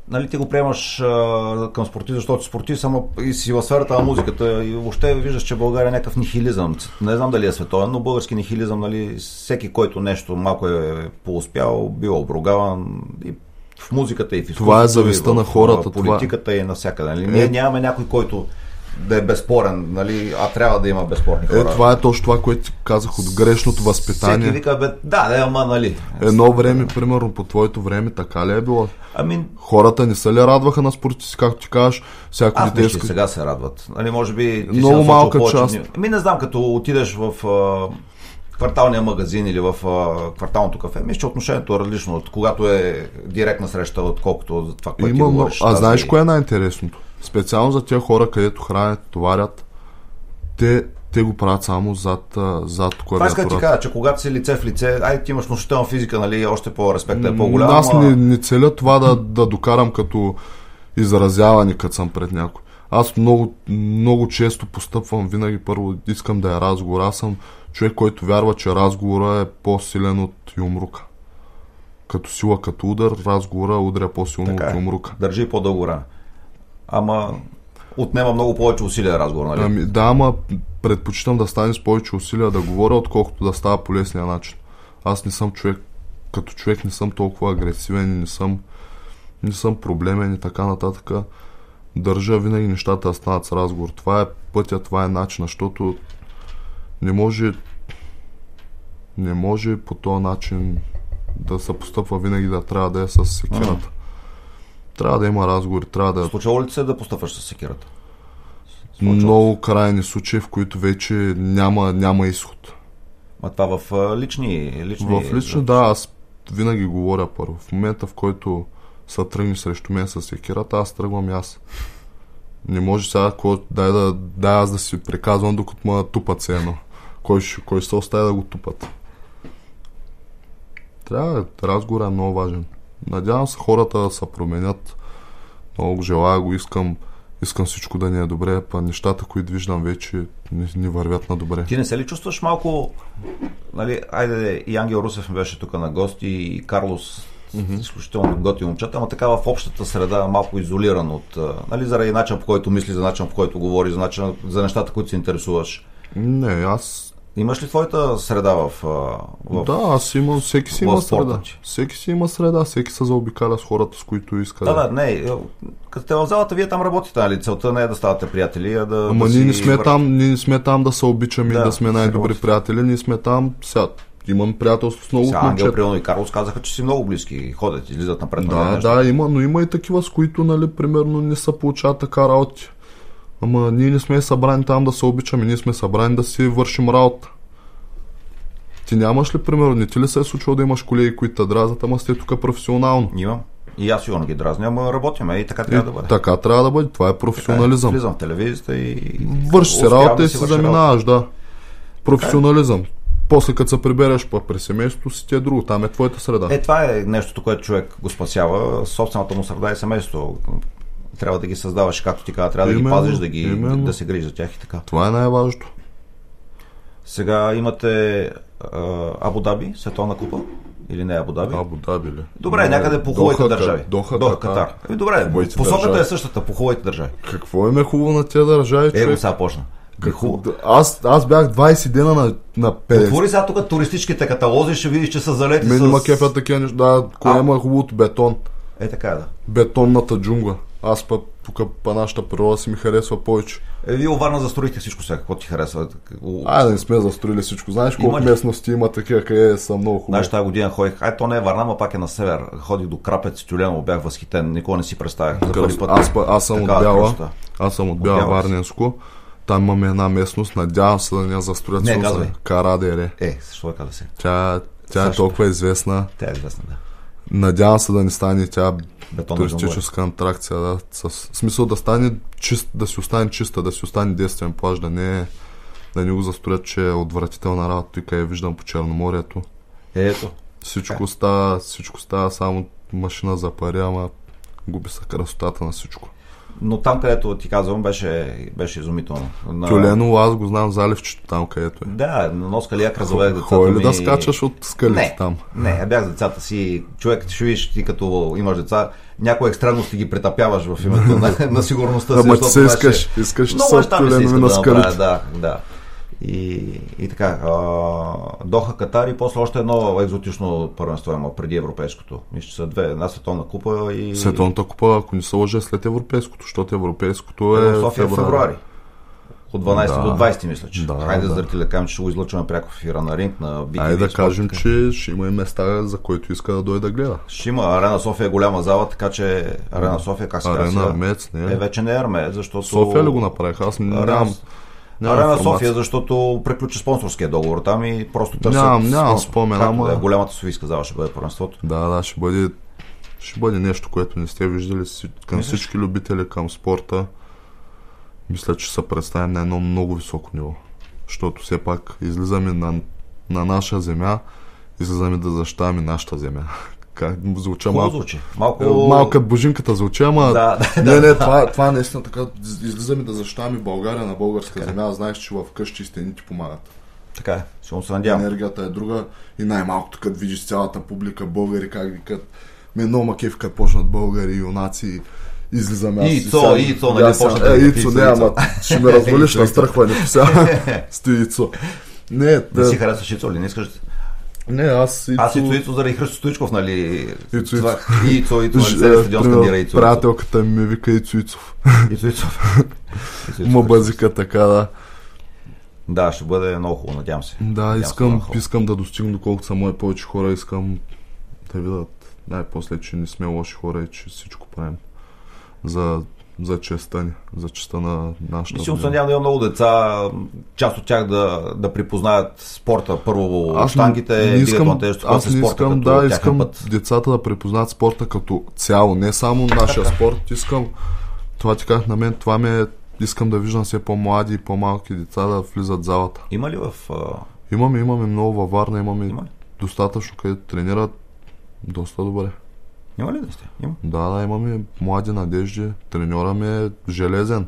нали, ти го приемаш а, към спортист, защото си спортист, само и си в сферата на музиката и въобще виждаш, че България е някакъв нихилизъм. Не знам дали е световен, но български нихилизъм, нали, всеки, който нещо малко е поуспял, бил обругаван и в музиката и в изкуството. Това е зависта на хората. Политиката това... и навсякъде. Нали? Ние е... нямаме някой, който да е безспорен, нали? а трябва да има безспорни е, хора. Е, това е точно това, което казах от грешното възпитание. Всеки вика, бе, да, да, ама, нали. Едно време, примерно, по твоето време, така ли е било? Ами... Хората не се ли радваха на спортисти, както ти кажеш, всяко Аз дете иска... сега се радват. Нали, може би ти Много малка част. Ами не знам, като отидеш в а, кварталния магазин или в а, кварталното кафе, мисля, че отношението е различно от когато е директна среща, отколкото за това, което Има, ти говориш. А знаеш кое е най-интересното? Специално за тия хора, където хранят, товарят, те, те го правят само зад, зад клавиатурата. Това ти кажа, че когато си лице в лице, ай ти имаш внушителна физика, нали, още по-респекта е по-голям. Аз не, не целя това да, да докарам като изразяване, като съм пред някой. Аз много, много често постъпвам, винаги първо искам да е разговор. Аз съм човек, който вярва, че разговора е по-силен от юмрука. Като сила, като удар, разговора удря по-силно така от е. юмрука. Държи по-дълго рана. Ама отнема много повече усилия разговор, нали? Ами, да, ама предпочитам да стане с повече усилия да говоря, отколкото да става по лесния начин. Аз не съм човек, като човек не съм толкова агресивен, не съм, не съм проблемен и така нататък. Държа винаги нещата да станат с разговор. Това е пътя, това е начин, защото не може не може по този начин да се постъпва винаги да трябва да е с секирата. Трябва да има разговори, трябва да... Случва ли се да постъпваш с секирата? Много крайни случаи, в които вече няма, няма изход. А това в лични, лични... В лични, да, аз винаги говоря първо. В момента, в който са тръгни срещу мен с секирата, аз тръгвам и аз. Не може сега, кой, дай, да, дай аз да си приказвам, докато ме тупат се едно. Кой, кой ще се оставя да го тупат? Трябва, разговор е много важен. Надявам се хората да се променят. Много желая го искам искам всичко да ни е добре, па нещата, които виждам вече, ни, ни вървят на добре. Ти не се ли чувстваш малко, нали, айде и Ангел Русев беше тук на гости и Карлос mm-hmm. изключително готи момчета, ама така в общата среда малко изолиран от, нали, заради начин по който мисли, за начин по който говори, за, начин, за нещата, които се интересуваш. Не, аз Имаш ли твоята среда в, в Да, аз имам, всеки си има среда. Всеки си има среда, всеки се заобикаля с хората, с които иска. Да, да, не. Като сте в залата, вие там работите, нали? Целта не е да ставате приятели, а да. Ама да ние не сме там, ние не сме там да се обичаме да, и да сме най-добри сериоз. приятели, ние сме там сега. Имам приятелство с много Сега, Ангел, примерно и Карлос казаха, че си много близки, ходят, излизат напред. Да, да, има, но има и такива, с които, нали, примерно, не се получават така работи. Ама ние не сме събрани там да се обичаме, ние сме събрани да си вършим работа. Ти нямаш ли, примерно, не ти ли се е случило да имаш колеги, които те дразнат, ама сте тук професионално? Имам. И аз сигурно ги дразня, ама работим и така трябва и, да бъде. Така трябва да бъде, това е професионализъм. Така е. Влизам в телевизията и... Върши си работа и си заминаваш, да. Професионализъм. Така е. После като се прибереш па при семейството си, ти е друго. Там е твоята среда. Е, това е нещото, което човек го спасява. Собствената му среда и семейство. Трябва да ги създаваш, както ти казва. Трябва именно, да ги пазиш, да, ги, да, да се грижи за тях и така. Това е най-важното. Сега имате Абу Даби, световна купа. Или не Абу Даби? Абу Даби ли? Добре, не, някъде по хубавите държави. Доха, Доха Катар. Ами, добре, посоката е същата по хубавите държави. Какво им е хубаво на тези държави? Е, сега почна. Какво? Аз, аз бях 20 дена на, на 50. Отвори сега тук туристическите каталози, ще видиш, че са залети Мен с... има кефа такива неща. Да, кое има хубавото бетон. Е, така е, да. Бетонната джунгла. Аз пък тук по нашата природа си ми харесва повече. Е, вие Варна застроихте всичко сега, какво ти харесва? А, не сме застроили всичко. Знаеш колко има местности има такива, къде са много хубави. Знаеш, тази година ходих, ай, то не е Варна, но пак е на север. Ходих до Крапец, Тюлено, бях възхитен, никога не си представях. За първи път. Аз, аз съм от Бяла, аз съм от Бяла Варненско. Там имаме една местност, надявам се да не я застроят. Не, казвай. Карадере. Е, защо каза се? Тя, тя е толкова известна. Тя е известна, да. Надявам се да не стане тя Бетонна туристическа атракция. Да, с смисъл да стане чист, да си остане чиста, да си остане действен плаж, да не, да не го застроят, че е отвратителна работа. Тук я виждам по Черноморието. Ето. Всичко, е. става, всичко става само машина за пари, ама губи се красотата на всичко но там, където ти казвам, беше, беше изумително. На... Тюлено, аз го знам заливчето там, където е. Да, на скалияк развех децата Хой ли ми... да скачаш от скалите не, там? Не, бях с децата си. Човек, ще видиш ти като имаш деца, някои екстремности ги претапяваш в името на, *laughs* на сигурността си. Ама ти се искаш, искаш, че са тюлено на скалите. Да, да. И, и така, а, Доха Катар и после още едно екзотично първенство има преди европейското. Мисля, че са две. Една световна купа и... Световната купа, ако не се лъжа, след европейското, защото европейското е... София в февруари. От 12 да. до 20, мисля, че. Да, Хайде, да. зрители, да кажем, че ще го излъчваме пряко в ефира на ринг, на BTV. Айде да кажем, че ще има и места, за който иска да дойде да гледа. Ще има. Арена София е голяма зала, така че Арена София, как се казва? Арена Армец, не е. е. вече не е Армец, защото... София ли го направих? Аз нямам... Няма Арена София, защото приключи спонсорския договор там и просто търсят Нямам, нямам спомен, ама... Да, е, голямата Софийска зала ще бъде първенството. Да, да, ще бъде, ще бъде нещо, което не сте виждали към всички любители към спорта. Мисля, че се представим на едно много високо ниво. Защото все пак излизаме на, на наша земя, излизаме да защитаваме нашата земя *laughs* как звуча малко. звучи. Малко... Е, малко божинката звучи, ама... Да, да, *laughs* не, не, това, това наистина така. Излизаме да защитаваме България на българска така. Е. земя. Знаеш, че в къщи стените помагат. Така е, сигурно се надявам. Енергията е друга и най-малкото, като видиш цялата публика българи, как викат. Ме много макев, като почнат българи, юнаци, излизаме аз. Ицо, и Ицо, нали почна Е, Ицо, не, ама ще ме развалиш *laughs* на страхването сега. *laughs* Сти Ицо. Не, не си харесваш Ицо ли? Не искаш не, аз Ицо... Аз Ицо Ицо заради Христо Стоичков, нали? Ицо Ицо. Ицо Ицо, нали? Целият стадион скандира Ицо Приятелката ми вика Ицо Ицов. Ицо *laughs* Ицов. Ма базика така, да. Да, ще бъде много хубаво, надявам се. Да, надявам искам, се искам да достигна доколкото са мои повече хора, искам да видят най-после, че не сме лоши хора и че всичко правим за за честа ни, за честа на нашата. Сигурно се няма да има много деца, част от тях да, да припознаят спорта. Първо аз штангите, не искам, на тежест, аз не искам, да, искам път. децата да припознаят спорта като цяло, не само нашия *laughs* спорт. Искам, това ти казах на мен, това ми е, искам да виждам все по-млади и по-малки деца да влизат в залата. Има ли в... Имаме, имаме много във Варна, имаме Има достатъчно, където тренират доста добре. Има ли да сте? Има. Да, да, имаме млади надежди. Треньора ми е железен.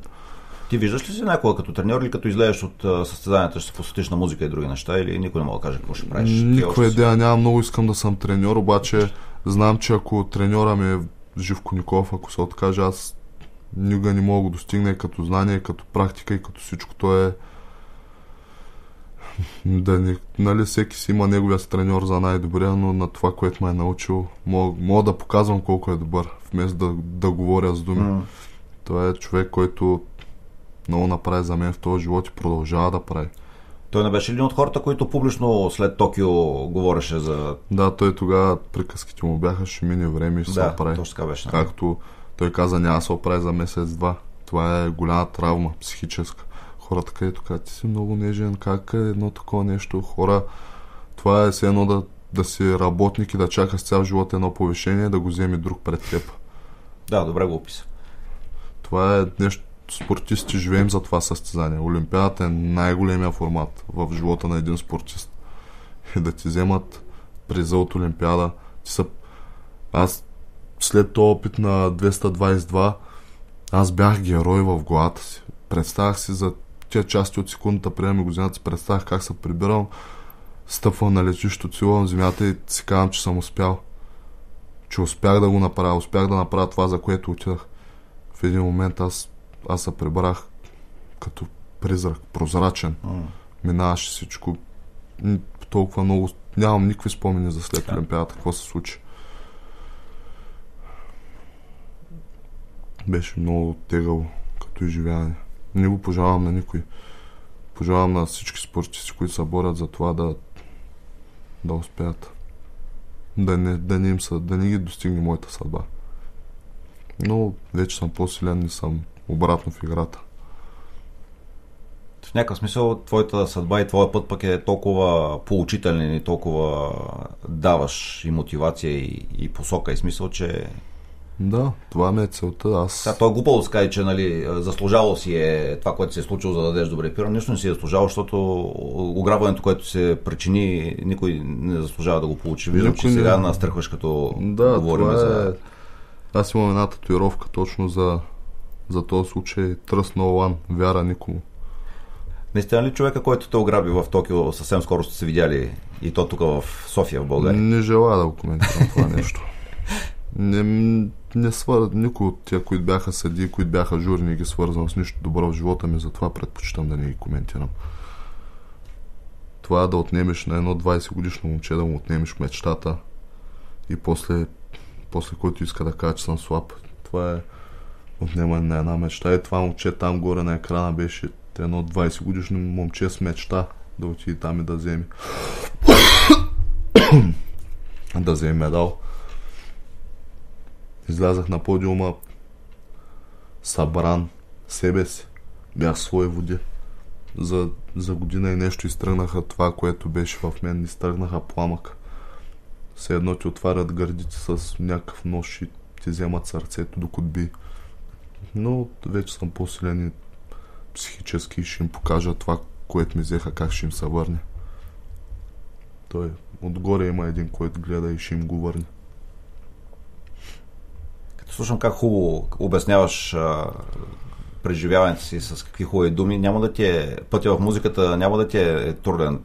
Ти виждаш ли си някога като треньор или като излезеш от състезанията, ще се посветиш на музика и други неща или никой не мога да каже какво ще правиш? Никой идея нямам, много искам да съм треньор, обаче знам, че ако треньора ми е Живко Николов, ако се откаже, аз никога не мога да достигна и като знание, и като практика и като всичко. То е да не, нали, всеки си има неговия треньор за най-добрия, но на това, което ме е научил, мога, мога да показвам колко е добър, вместо да, да говоря с думи. Mm. Той е човек, който много направи за мен в този живот и продължава да прави. Той не беше един от хората, които публично след Токио говореше за... Да, той тогава приказките му бяха, ще мине време и ще да, се оправи. точно така беше. Както той каза, няма да се оправи за месец-два. Това е голяма травма, психическа. Хората, където казват, ти си много нежен, как е едно такова нещо? Хора, това е все едно да, да си работник и да чакаш цял живот едно повишение, да го вземе друг пред теб. Да, добре го описа. Това е нещо, спортисти живеем за това състезание. Олимпиадата е най-големия формат в живота на един спортист. И да ти вземат приза от Олимпиада. Ти са... Аз след този опит на 222 аз бях герой в главата си. Представях си за тия части от секундата ми годината си представях как се прибирам, стъпвам на летището, целувам земята и си казвам, че съм успял. Че успях да го направя, успях да направя това, за което отидах. В един момент аз аз се прибрах като призрак, прозрачен. Mm. Минаваше всичко. Толкова много. Нямам никакви спомени за след Олимпиадата, какво се случи. Беше много тегаво като изживяване. Не го пожелавам на никой. Пожелавам на всички спортисти, които се борят за това да, да успеят. Да не, да не им са, да не ги достигне моята съдба. Но вече съм по-силен, не съм обратно в играта. В някакъв смисъл твоята съдба и твоя път пък е толкова поучителен и толкова даваш и мотивация и, и посока и смисъл, че да, това ми е целта. Аз... Да, то е глупо да се каже, че нали, заслужало си е това, което се е случило, за да дадеш добре пира. Нищо не си е заслужало, защото ограбването, което се причини, никой не заслужава да го получи. Виждам, че сега не... настръхваш, като да, говорим е... за... Аз имам една татуировка точно за за този случай Trust No One, вяра никому. Наистина ли човека, който те ограби в Токио, съвсем скоро сте се видяли и то тук в София, в България? Не желая да го коментирам това *laughs* нещо. Не, не свър... Никой от тия, които бяха съди, които бяха журни, ги свързвам с нищо добро в живота ми, затова предпочитам да не ги коментирам. Това е да отнемеш на едно 20 годишно момче, да му отнемеш мечтата и после, после който иска да каже, че съм слаб. Това е отнемане на една мечта. И това момче там горе на екрана беше едно 20 годишно момче с мечта да отиде там и да вземе *coughs* да вземе медал. Излязах на подиума събран себе си. Бях свои води. За, за година и нещо изтръгнаха това, което беше в мен. Изтръгнаха пламък. Все едно ти отварят гърдите с някакъв нож и ти вземат сърцето, докато би но вече съм по-силен и психически ще им покажа това, което ми взеха, как ще им се върне. Той отгоре има един, който гледа и ще им го върне. Слушам как хубаво обясняваш а, преживяването си с какви хубави думи, няма да ти е пътя в музиката, няма да ти е труден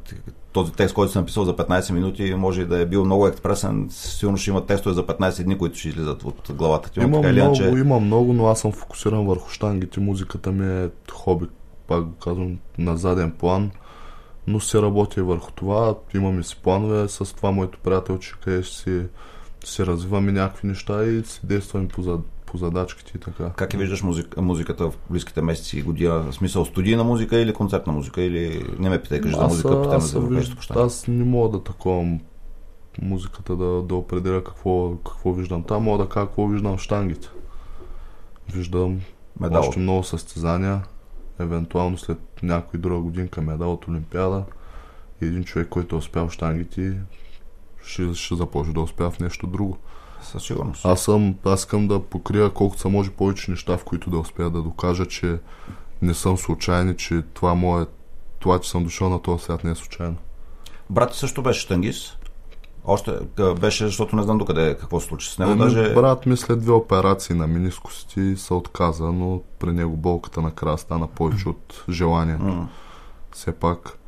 този текст, който съм написал за 15 минути, може да е бил много експресен. Сигурно ще има тестове за 15 дни, които ще излизат от главата ти. Има, много, че... има много, но аз съм фокусиран върху штангите. Музиката ми е хоби, пак го казвам, на заден план. Но се работи върху това. Имаме си планове с това моето приятелче, къде ще си, си развиваме някакви неща и си действаме по, по задачките и така. Как я виждаш музик, музиката в близките месеци и година? В смисъл студийна музика или концертна музика? Или не ме питай, кажи за музика, питаме за европейското Аз не мога да таковам музиката да, да определя какво, какво виждам там. Мога да кажа какво виждам в штангите. Виждам медал. още много състезания, евентуално след някой друга годинка медал от Олимпиада и един човек, който е успял в штангите, ще, ще започне да успя в нещо друго. Със сигурност. Аз съм, аз искам да покрия колкото са може повече неща, в които да успея да докажа, че не съм случайен, че това мое, това, че съм дошъл на този свят не е случайно. Брат ти също беше штангист? Още беше, защото не знам докъде какво се случи с него. Ами, даже... Брат ми след две операции на менискости се отказа, но при него болката накрая стана повече от желанието. Все пак,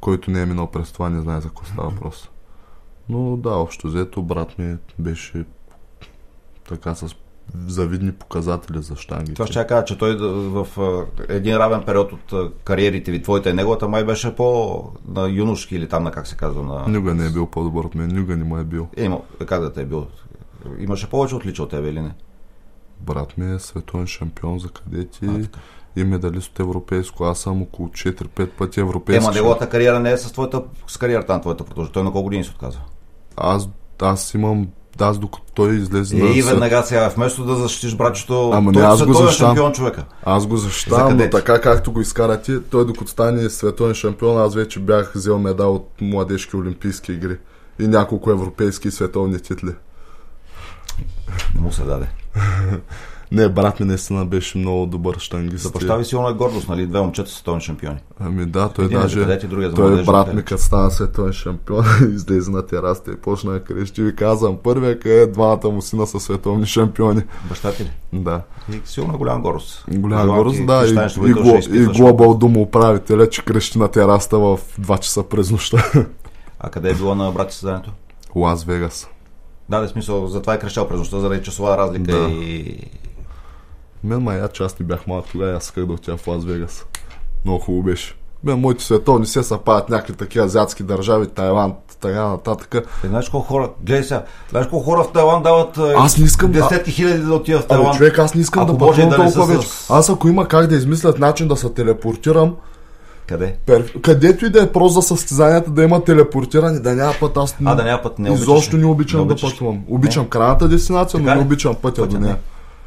който не е минал през това, не знае за какво става въпрос. Но да, общо взето, брат ми беше така с завидни показатели за штангите. Това ще я кажа, че той в един равен период от кариерите ви, твоята и неговата, май беше по на юношки или там на как се казва. На... Никога не е бил по-добър от мен, никога не му е бил. Е, има, как да те е бил? Имаше повече отличия от тебе или не? Брат ми е световен шампион за кадети А, и медалист от европейско. Аз съм около 4-5 пъти европейски. Ема неговата кариера не е с твоята, с кариерата на твоята продължи. Той на колко години се отказва? Аз, аз имам, аз докато той излезе Е, на и веднага сега, вместо да защитиш братчето, Ами той не, е аз го световен защитавам. шампион човека. Аз го За защитавам, но така както го изкарате, той докато стане световен шампион, аз вече бях взел медал от младежки олимпийски игри и няколко европейски и световни титли. Не му се даде. *laughs* Не, брат ми наистина беше много добър штангист. За баща ви силно е гордост, нали? Две момчета са световни шампиони. Ами да, той Един е даже... кадети, другия за той младежи, брат ми, като стана световен шампион, *laughs* излезе на терасата и почна да крещи. Ви казвам, първия къде двамата му сина са световни шампиони. Баща ти ли? Да. И силно голяма гордост. Голяма Желая горест, ти, да. И, и, ще и глобал дума управителя, че крещи на терасата в 2 часа през нощта. *laughs* А къде е било на брат създанието? Лас Вегас. Да, да, смисъл, затова е крещал през нощта, заради часова разлика Да. и... Мен аз, че аз не бях малък тогава, и аз исках да отида в Лас Вегас. Много хубаво беше. Бе, моите световни се съпадат някакви такива азиатски държави, Тайланд, така нататък. Е, знаеш колко хора, гледай сега, знаеш колко хора в Тайланд дават а, Аз не искам да- десетки хиляди да отидат в Абе, Тайланд. човек, аз не искам Ако да пътувам да не толкова вече. с- Аз ако има как да измислят начин да се телепортирам, Къде? пер... където и да е просто за състезанията да има телепортиране, да няма път, аз А, да няма път, не изобщо не обичам Не да обичаш ли? пътувам. Обичам Не. крайната дестинация, но Така не ли? обичам пътя, Пътя до не.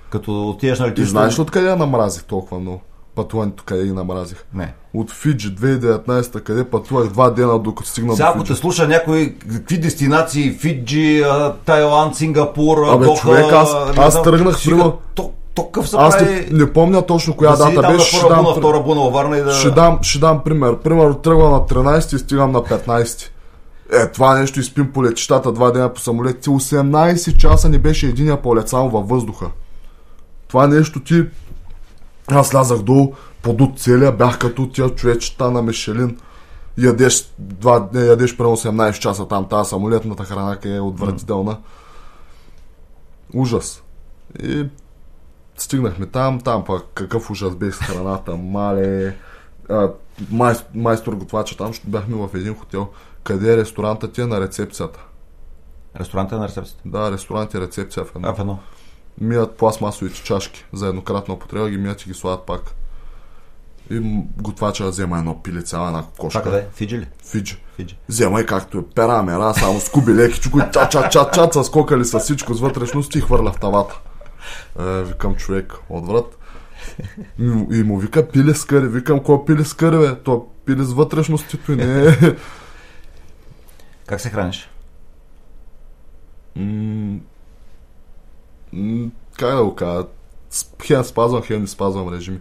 Като отидеш на летището... знаеш откъде я намразих толкова много? Пътуването къде ги намразих? Не. От Фиджи 2019, къде пътувах два дена докато стигна Сега до ако Фиджи. те слуша някой, какви дестинации, Фиджи, Тайланд, Сингапур, Абе, Доха, човек, аз- аз знам, тръгнах, примерно- То, то къв се Аз прави... не, не помня точно коя да дата беше. Ще дам, втора буна, Варна и да... ще, дам, ще дам пример. Примерно тръгвам на 13 и стигам на 15. Е, това нещо изпим по летищата два дена по самолетите. 18 часа не беше единия полет само във въздуха. Това нещо ти... Аз слязах долу, подут целия, бях като тия човечета на Мишелин. Ядеш, два, не, ядеш през 18 часа там, тази самолетната храна къде е отвратителна. Ужас. И стигнахме там, там пък какъв ужас беше с храната, мале. А, май, майстор готвача там, защото бяхме в един хотел, къде е ресторанта ти е на рецепцията. Ресторанта е на рецепцията. Да, ресторант и рецепция в едно. А, в едно. Мият пластмасовите чашки за еднократна употреба, ги мият и ги слагат пак. И готвача взема едно пиле, цяла една кошка. Това къде? е? Фиджи ли? Фиджи. Фиджи. Взема и както е пера, мера, само скуби леки, чуко, чат, чат, чат, чат, са скокали с всичко с вътрешност и хвърля в тавата. Е, викам човек, отврат. И, му- и му вика пиле с къри. Викам, кой пиле с къри, бе? То пиле с вътрешностите, не е. Как се храниш? М, как да го кажа? Хем спазвам, хем не спазвам режими.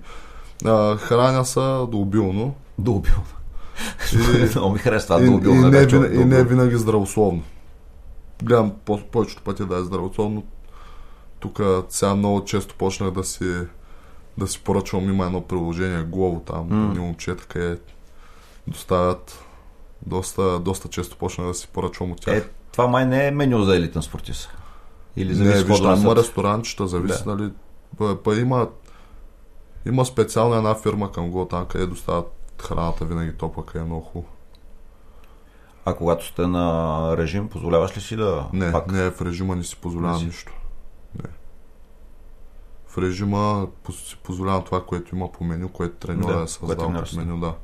А, храня са до обилно. Добил. И- *laughs* Много ми харесва и, това добил. и, да не, винаги, и не винаги здравословно. Гледам по- повечето пъти да е здравословно. Тук сега много често почнах да си да си поръчвам. Има едно приложение Glovo там, mm. момчета, къде доставят доста, доста често почнах да си поръчвам от тях. Е, това май не е меню за елитен спортист. Или не, зависи виж, какво там има ресторанчета, зависи, Да. нали. Па, па има, има специална една фирма към Go там, къде доставят храната винаги топла, къде е много хубаво. А когато сте на режим, позволяваш ли си да... Не, пак? не, в режима не си позволявам Не си. нищо. Не. В режима си позволявам това, което има по меню, което треньора Да, е създал като меню, да.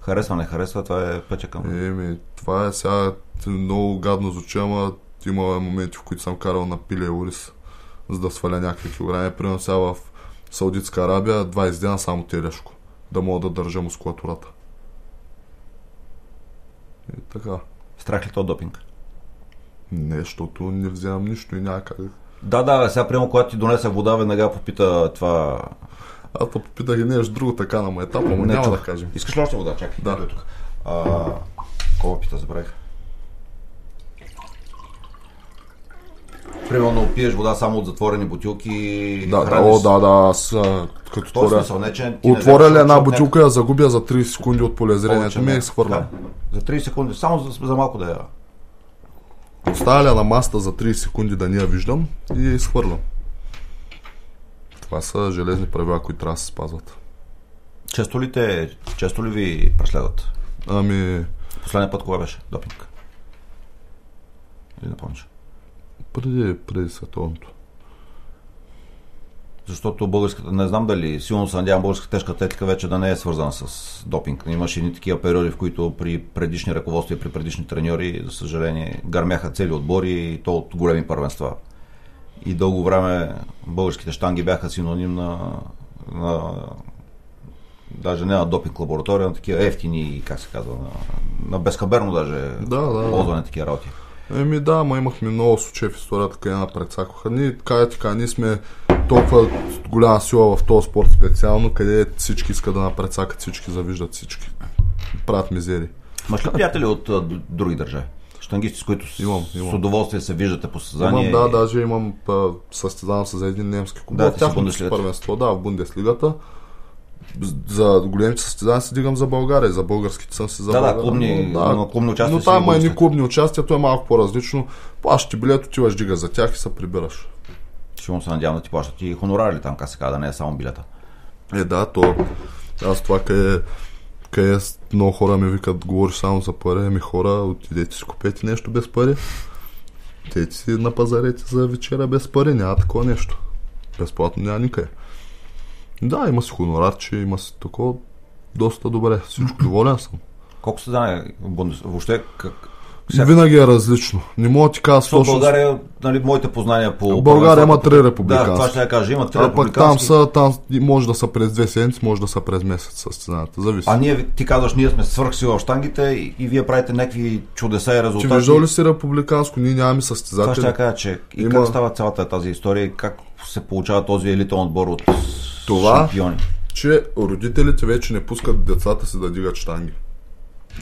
Харесва, не харесва, това е пътя към... Еми, това е сега много гадно звучи, ама има моменти, в които съм карал на пиле ориз, за да сваля някакви килограми. Примерно сега в Саудитска Арабия 20 дена само телешко, да мога да държа мускулатурата. И така. Страх ли то допинг? Не, защото не вземам нищо и няма как. Да, да, сега прямо когато ти донеса вода, веднага попита това... Аз те попитах и нещо друго така на етапа, но няма чух. да кажем. Искаш ли още вода? Чакай, Да. тук. А, кога пита, забравих. Примерно пиеш вода само от затворени бутилки. Да, да, о, да, да, а, като този отворя, смисъл, не, че ти отворя ли една бутилка, я загубя за 30 секунди от полезрението ми и изхвърлям. Да. За 30 секунди, само за, за малко да я. Оставя ли на маста за 30 секунди да не я виждам и я изхвърлям. Това са железни правила, които трябва да се спазват. Често ли те, често ли ви преследват? Ами, Последния път кога беше? Допинг. Или не помниш? Преди, преди световното. Защото българската, не знам дали, силно се надявам българската тежка атлетика вече да не е свързана с допинг. Имаше едни такива периоди, в които при предишни ръководства и при предишни треньори, за съжаление, гърмяха цели отбори и то от големи първенства. И дълго време българските штанги бяха синоним на, на даже не на допинг лаборатория, на такива ефтини, как се казва, на, на безхаберно даже Да, да, ползване такива работи. Еми да, ма имахме много случаи в историята, къде на прецакваха. Ние, така така, ние сме толкова голяма сила в този спорт специално, къде всички искат да напрецакат всички, завиждат всички. Правят мизери. Имаш ли приятели от а, д- други държави? Штангисти, с които с, Имам, с имам. удоволствие се виждате по състезание. Имам, да, даже имам а, състезавам се за един немски клуб. Да, в тяхното първенство, да, в Бундеслигата. За големите състезания се дигам за България, за българските съм си за Да, да, България. клубни- но, но клубни участия Но си там има едни клубни участия, то е малко по-различно. Плащаш ти билет, отиваш, дига за тях и се прибираш. Сигурно се надявам да ти плащат и хонорари ли там, как се казва, да не е само билета. Е, да, то аз това къде, къде много хора ми викат, говориш само за пари, ами хора, отидете си купете нещо без пари. Те си на пазарете за вечера без пари, няма такова нещо. Безплатно няма никъде. Да, има си хонорарче, има си такова доста добре. Всичко доволен съм. Колко се Бундес... Въобще, как... Сега... Винаги е различно. Не мога да ти кажа точно. България, нали, моите познания по... България има три Да, републикански. това ще я кажа. Има три А пък там са, там може да са през две седмици, може да са през месец състезанията. Зависи. А ние, ти казваш, ние сме свърхсила в штангите и, и вие правите някакви чудеса и Ти резултати. виждал ли си републиканско? Ние нямаме Това състезатели. ще я кажа, че и Има- как става цялата тази история и как се получава този елитен отбор от Това- шампиони. че родителите вече не пускат децата си да дигат штанги.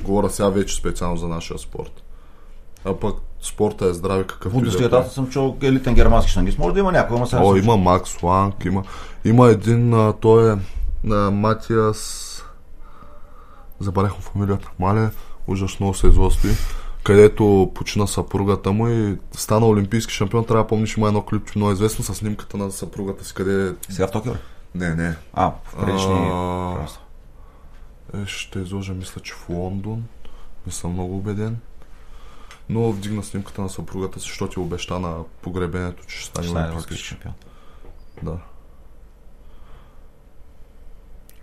Говоря сега вече специално за нашия спорт. А пък спорта е здраве какъв Бундеслигата, аз съм чул елитен германски штангист. Може да има някой, ама сега О, има Макс Ланг, има, има един, а, той е а, Матиас, забравих фамилията, мале, ужас много се изостри, където почина съпругата му и стана олимпийски шампион, трябва да помниш, има едно клипче много известно с снимката на съпругата си, къде... Сега в Токио? Не, не, А, в предишни... А. Е, ще изложа, мисля, че в Лондон. Не съм много убеден. Но вдигна снимката на съпругата си, защото ти обеща на погребението, че ще стане олимпийски шампион. Да.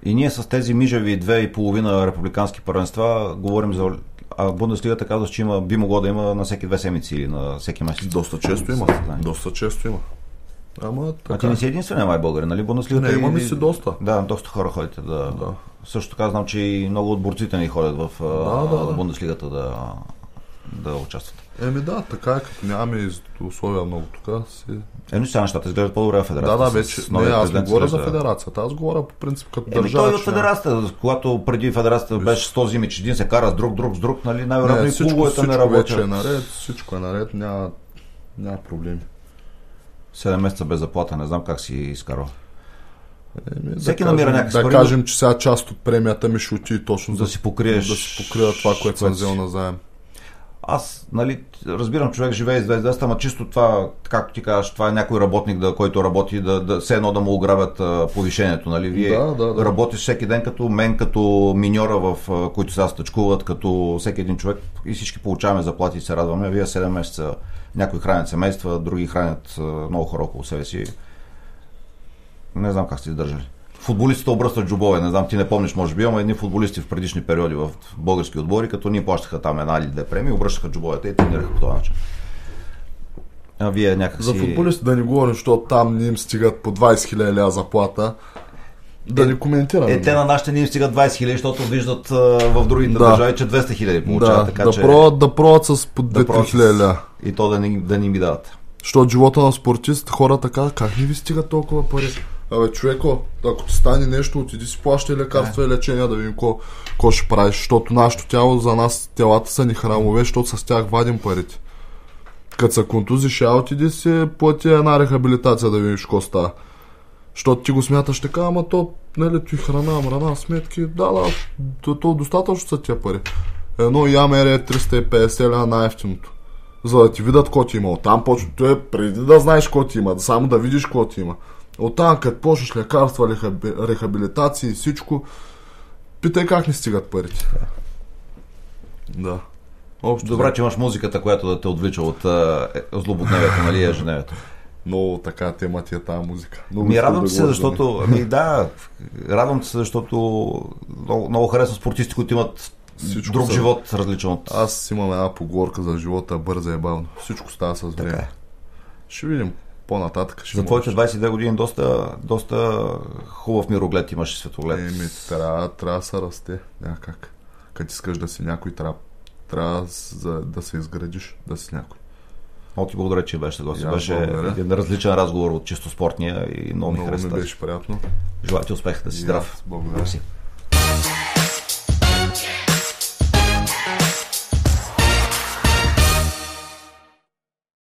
И ние с тези мижави две и половина републикански първенства говорим за... А Бундеслигата казва, че има, би могло да има на всеки две седмици или на всеки месец. Доста често има. Доста често има. Ама А ти така. не си единствения май българин, нали? Бундеслигата Не, и- имаме си доста. Да, доста хора ходите да... Да. Също така знам, че и много от борците ни ходят в Да, да, да. Бундеслигата да, да участват. Еми да, така е, като нямаме условия много тук. Си... Ено сега нещата изглеждат по-добре в Да, федерацията. да, с вече. Не, аз не говоря за федерацията. Аз говоря по принцип като Еми, държава. той е от федерацията, когато преди федерацията беше 100 зими, че един се кара с друг, друг с друг, нали, най-вероятно и клубовете не вече е работят. наред, всичко е наред, няма, няма проблеми. 7 месеца без заплата, не знам как си изкарал. Еми, Всеки да намира някакви Да пари, кажем, че сега част от премията ми ще отиде точно Да за, си покриеш... да си покрия това, което съм взел си- на заем. Аз, нали, разбирам, човек живее известен, ама чисто това, както ти кажеш, това е някой работник, да, който работи, да, да, все едно да му ограбят а, повишението, нали? Вие Да, да, да. работиш всеки ден като мен, като миньора, в, а, които сега стъчкуват, като всеки един човек и всички получаваме заплати и се радваме. Вие 7 месеца някои хранят семейства, други хранят а, много хора около себе си. Не знам как сте издържали. Футболистите обръщат джобове, не знам, ти не помниш, може би, ама едни футболисти в предишни периоди в български отбори, като ние плащаха там една или две премии, обръщаха джобовете и тренираха по този начин. А вие някак За футболисти да не говорим, защото там не им стигат по 20 000 ля заплата. Да Е, не коментираме. Е, те на нашите ни им стигат 20 хиляди, защото виждат а, в другите Да. държави, че 200 хиляди получават. да, така, да, че... пробват, да пробват с по 2 да пробват с- 000 ля. И то да ни, да ни ми дават. Защото живота на спортист, хората казват, как не ви стигат толкова пари? Абе, човеко, ако ти стане нещо, отиди си плащай лекарства и лечения да видим какво какво ще правиш. Защото нашето тяло за нас, телата са ни храмове, защото с тях вадим парите. Като се контузиш, я отиди си, плати една рехабилитация да видиш какво става. Защото ти го смяташ така, ама то, нали, ти храна, мрана, сметки, да, да, то, то достатъчно са тия пари. Едно ямер е 350 лева най-ефтиното. За да ти видят какво ти има. Оттам почва, е преди да знаеш какво ти има, само да видиш какво ти има. Оттам, като почнеш лекарства, рехабилитации и всичко, питай как не стигат парите. Да. Общо Добре, че имаш музиката, която да те отвлича от е, злободневието, нали, ежедневието. Много така тема ти е тази музика. Много ми радвам да се, защото... Ми, да, радвам се, защото много, много харесвам спортисти, които имат всичко друг са... живот, различен от... Аз имам една поговорка за живота, бърза и бавно. Всичко става с време. Е. Ще видим по-нататък. Ще за твоите 22 години доста, доста хубав мироглед имаш светоглед. Еми, трябва, трябва да се расте. Някак. Като искаш да си някой, трябва, трябва да се изградиш, да си някой. Много ти благодаря, че беше гост. Беше един различен разговор от чисто спортния и много, много ми хареса. Много ми беше приятно. Желая ти успех да си здрав. Благодаря. си.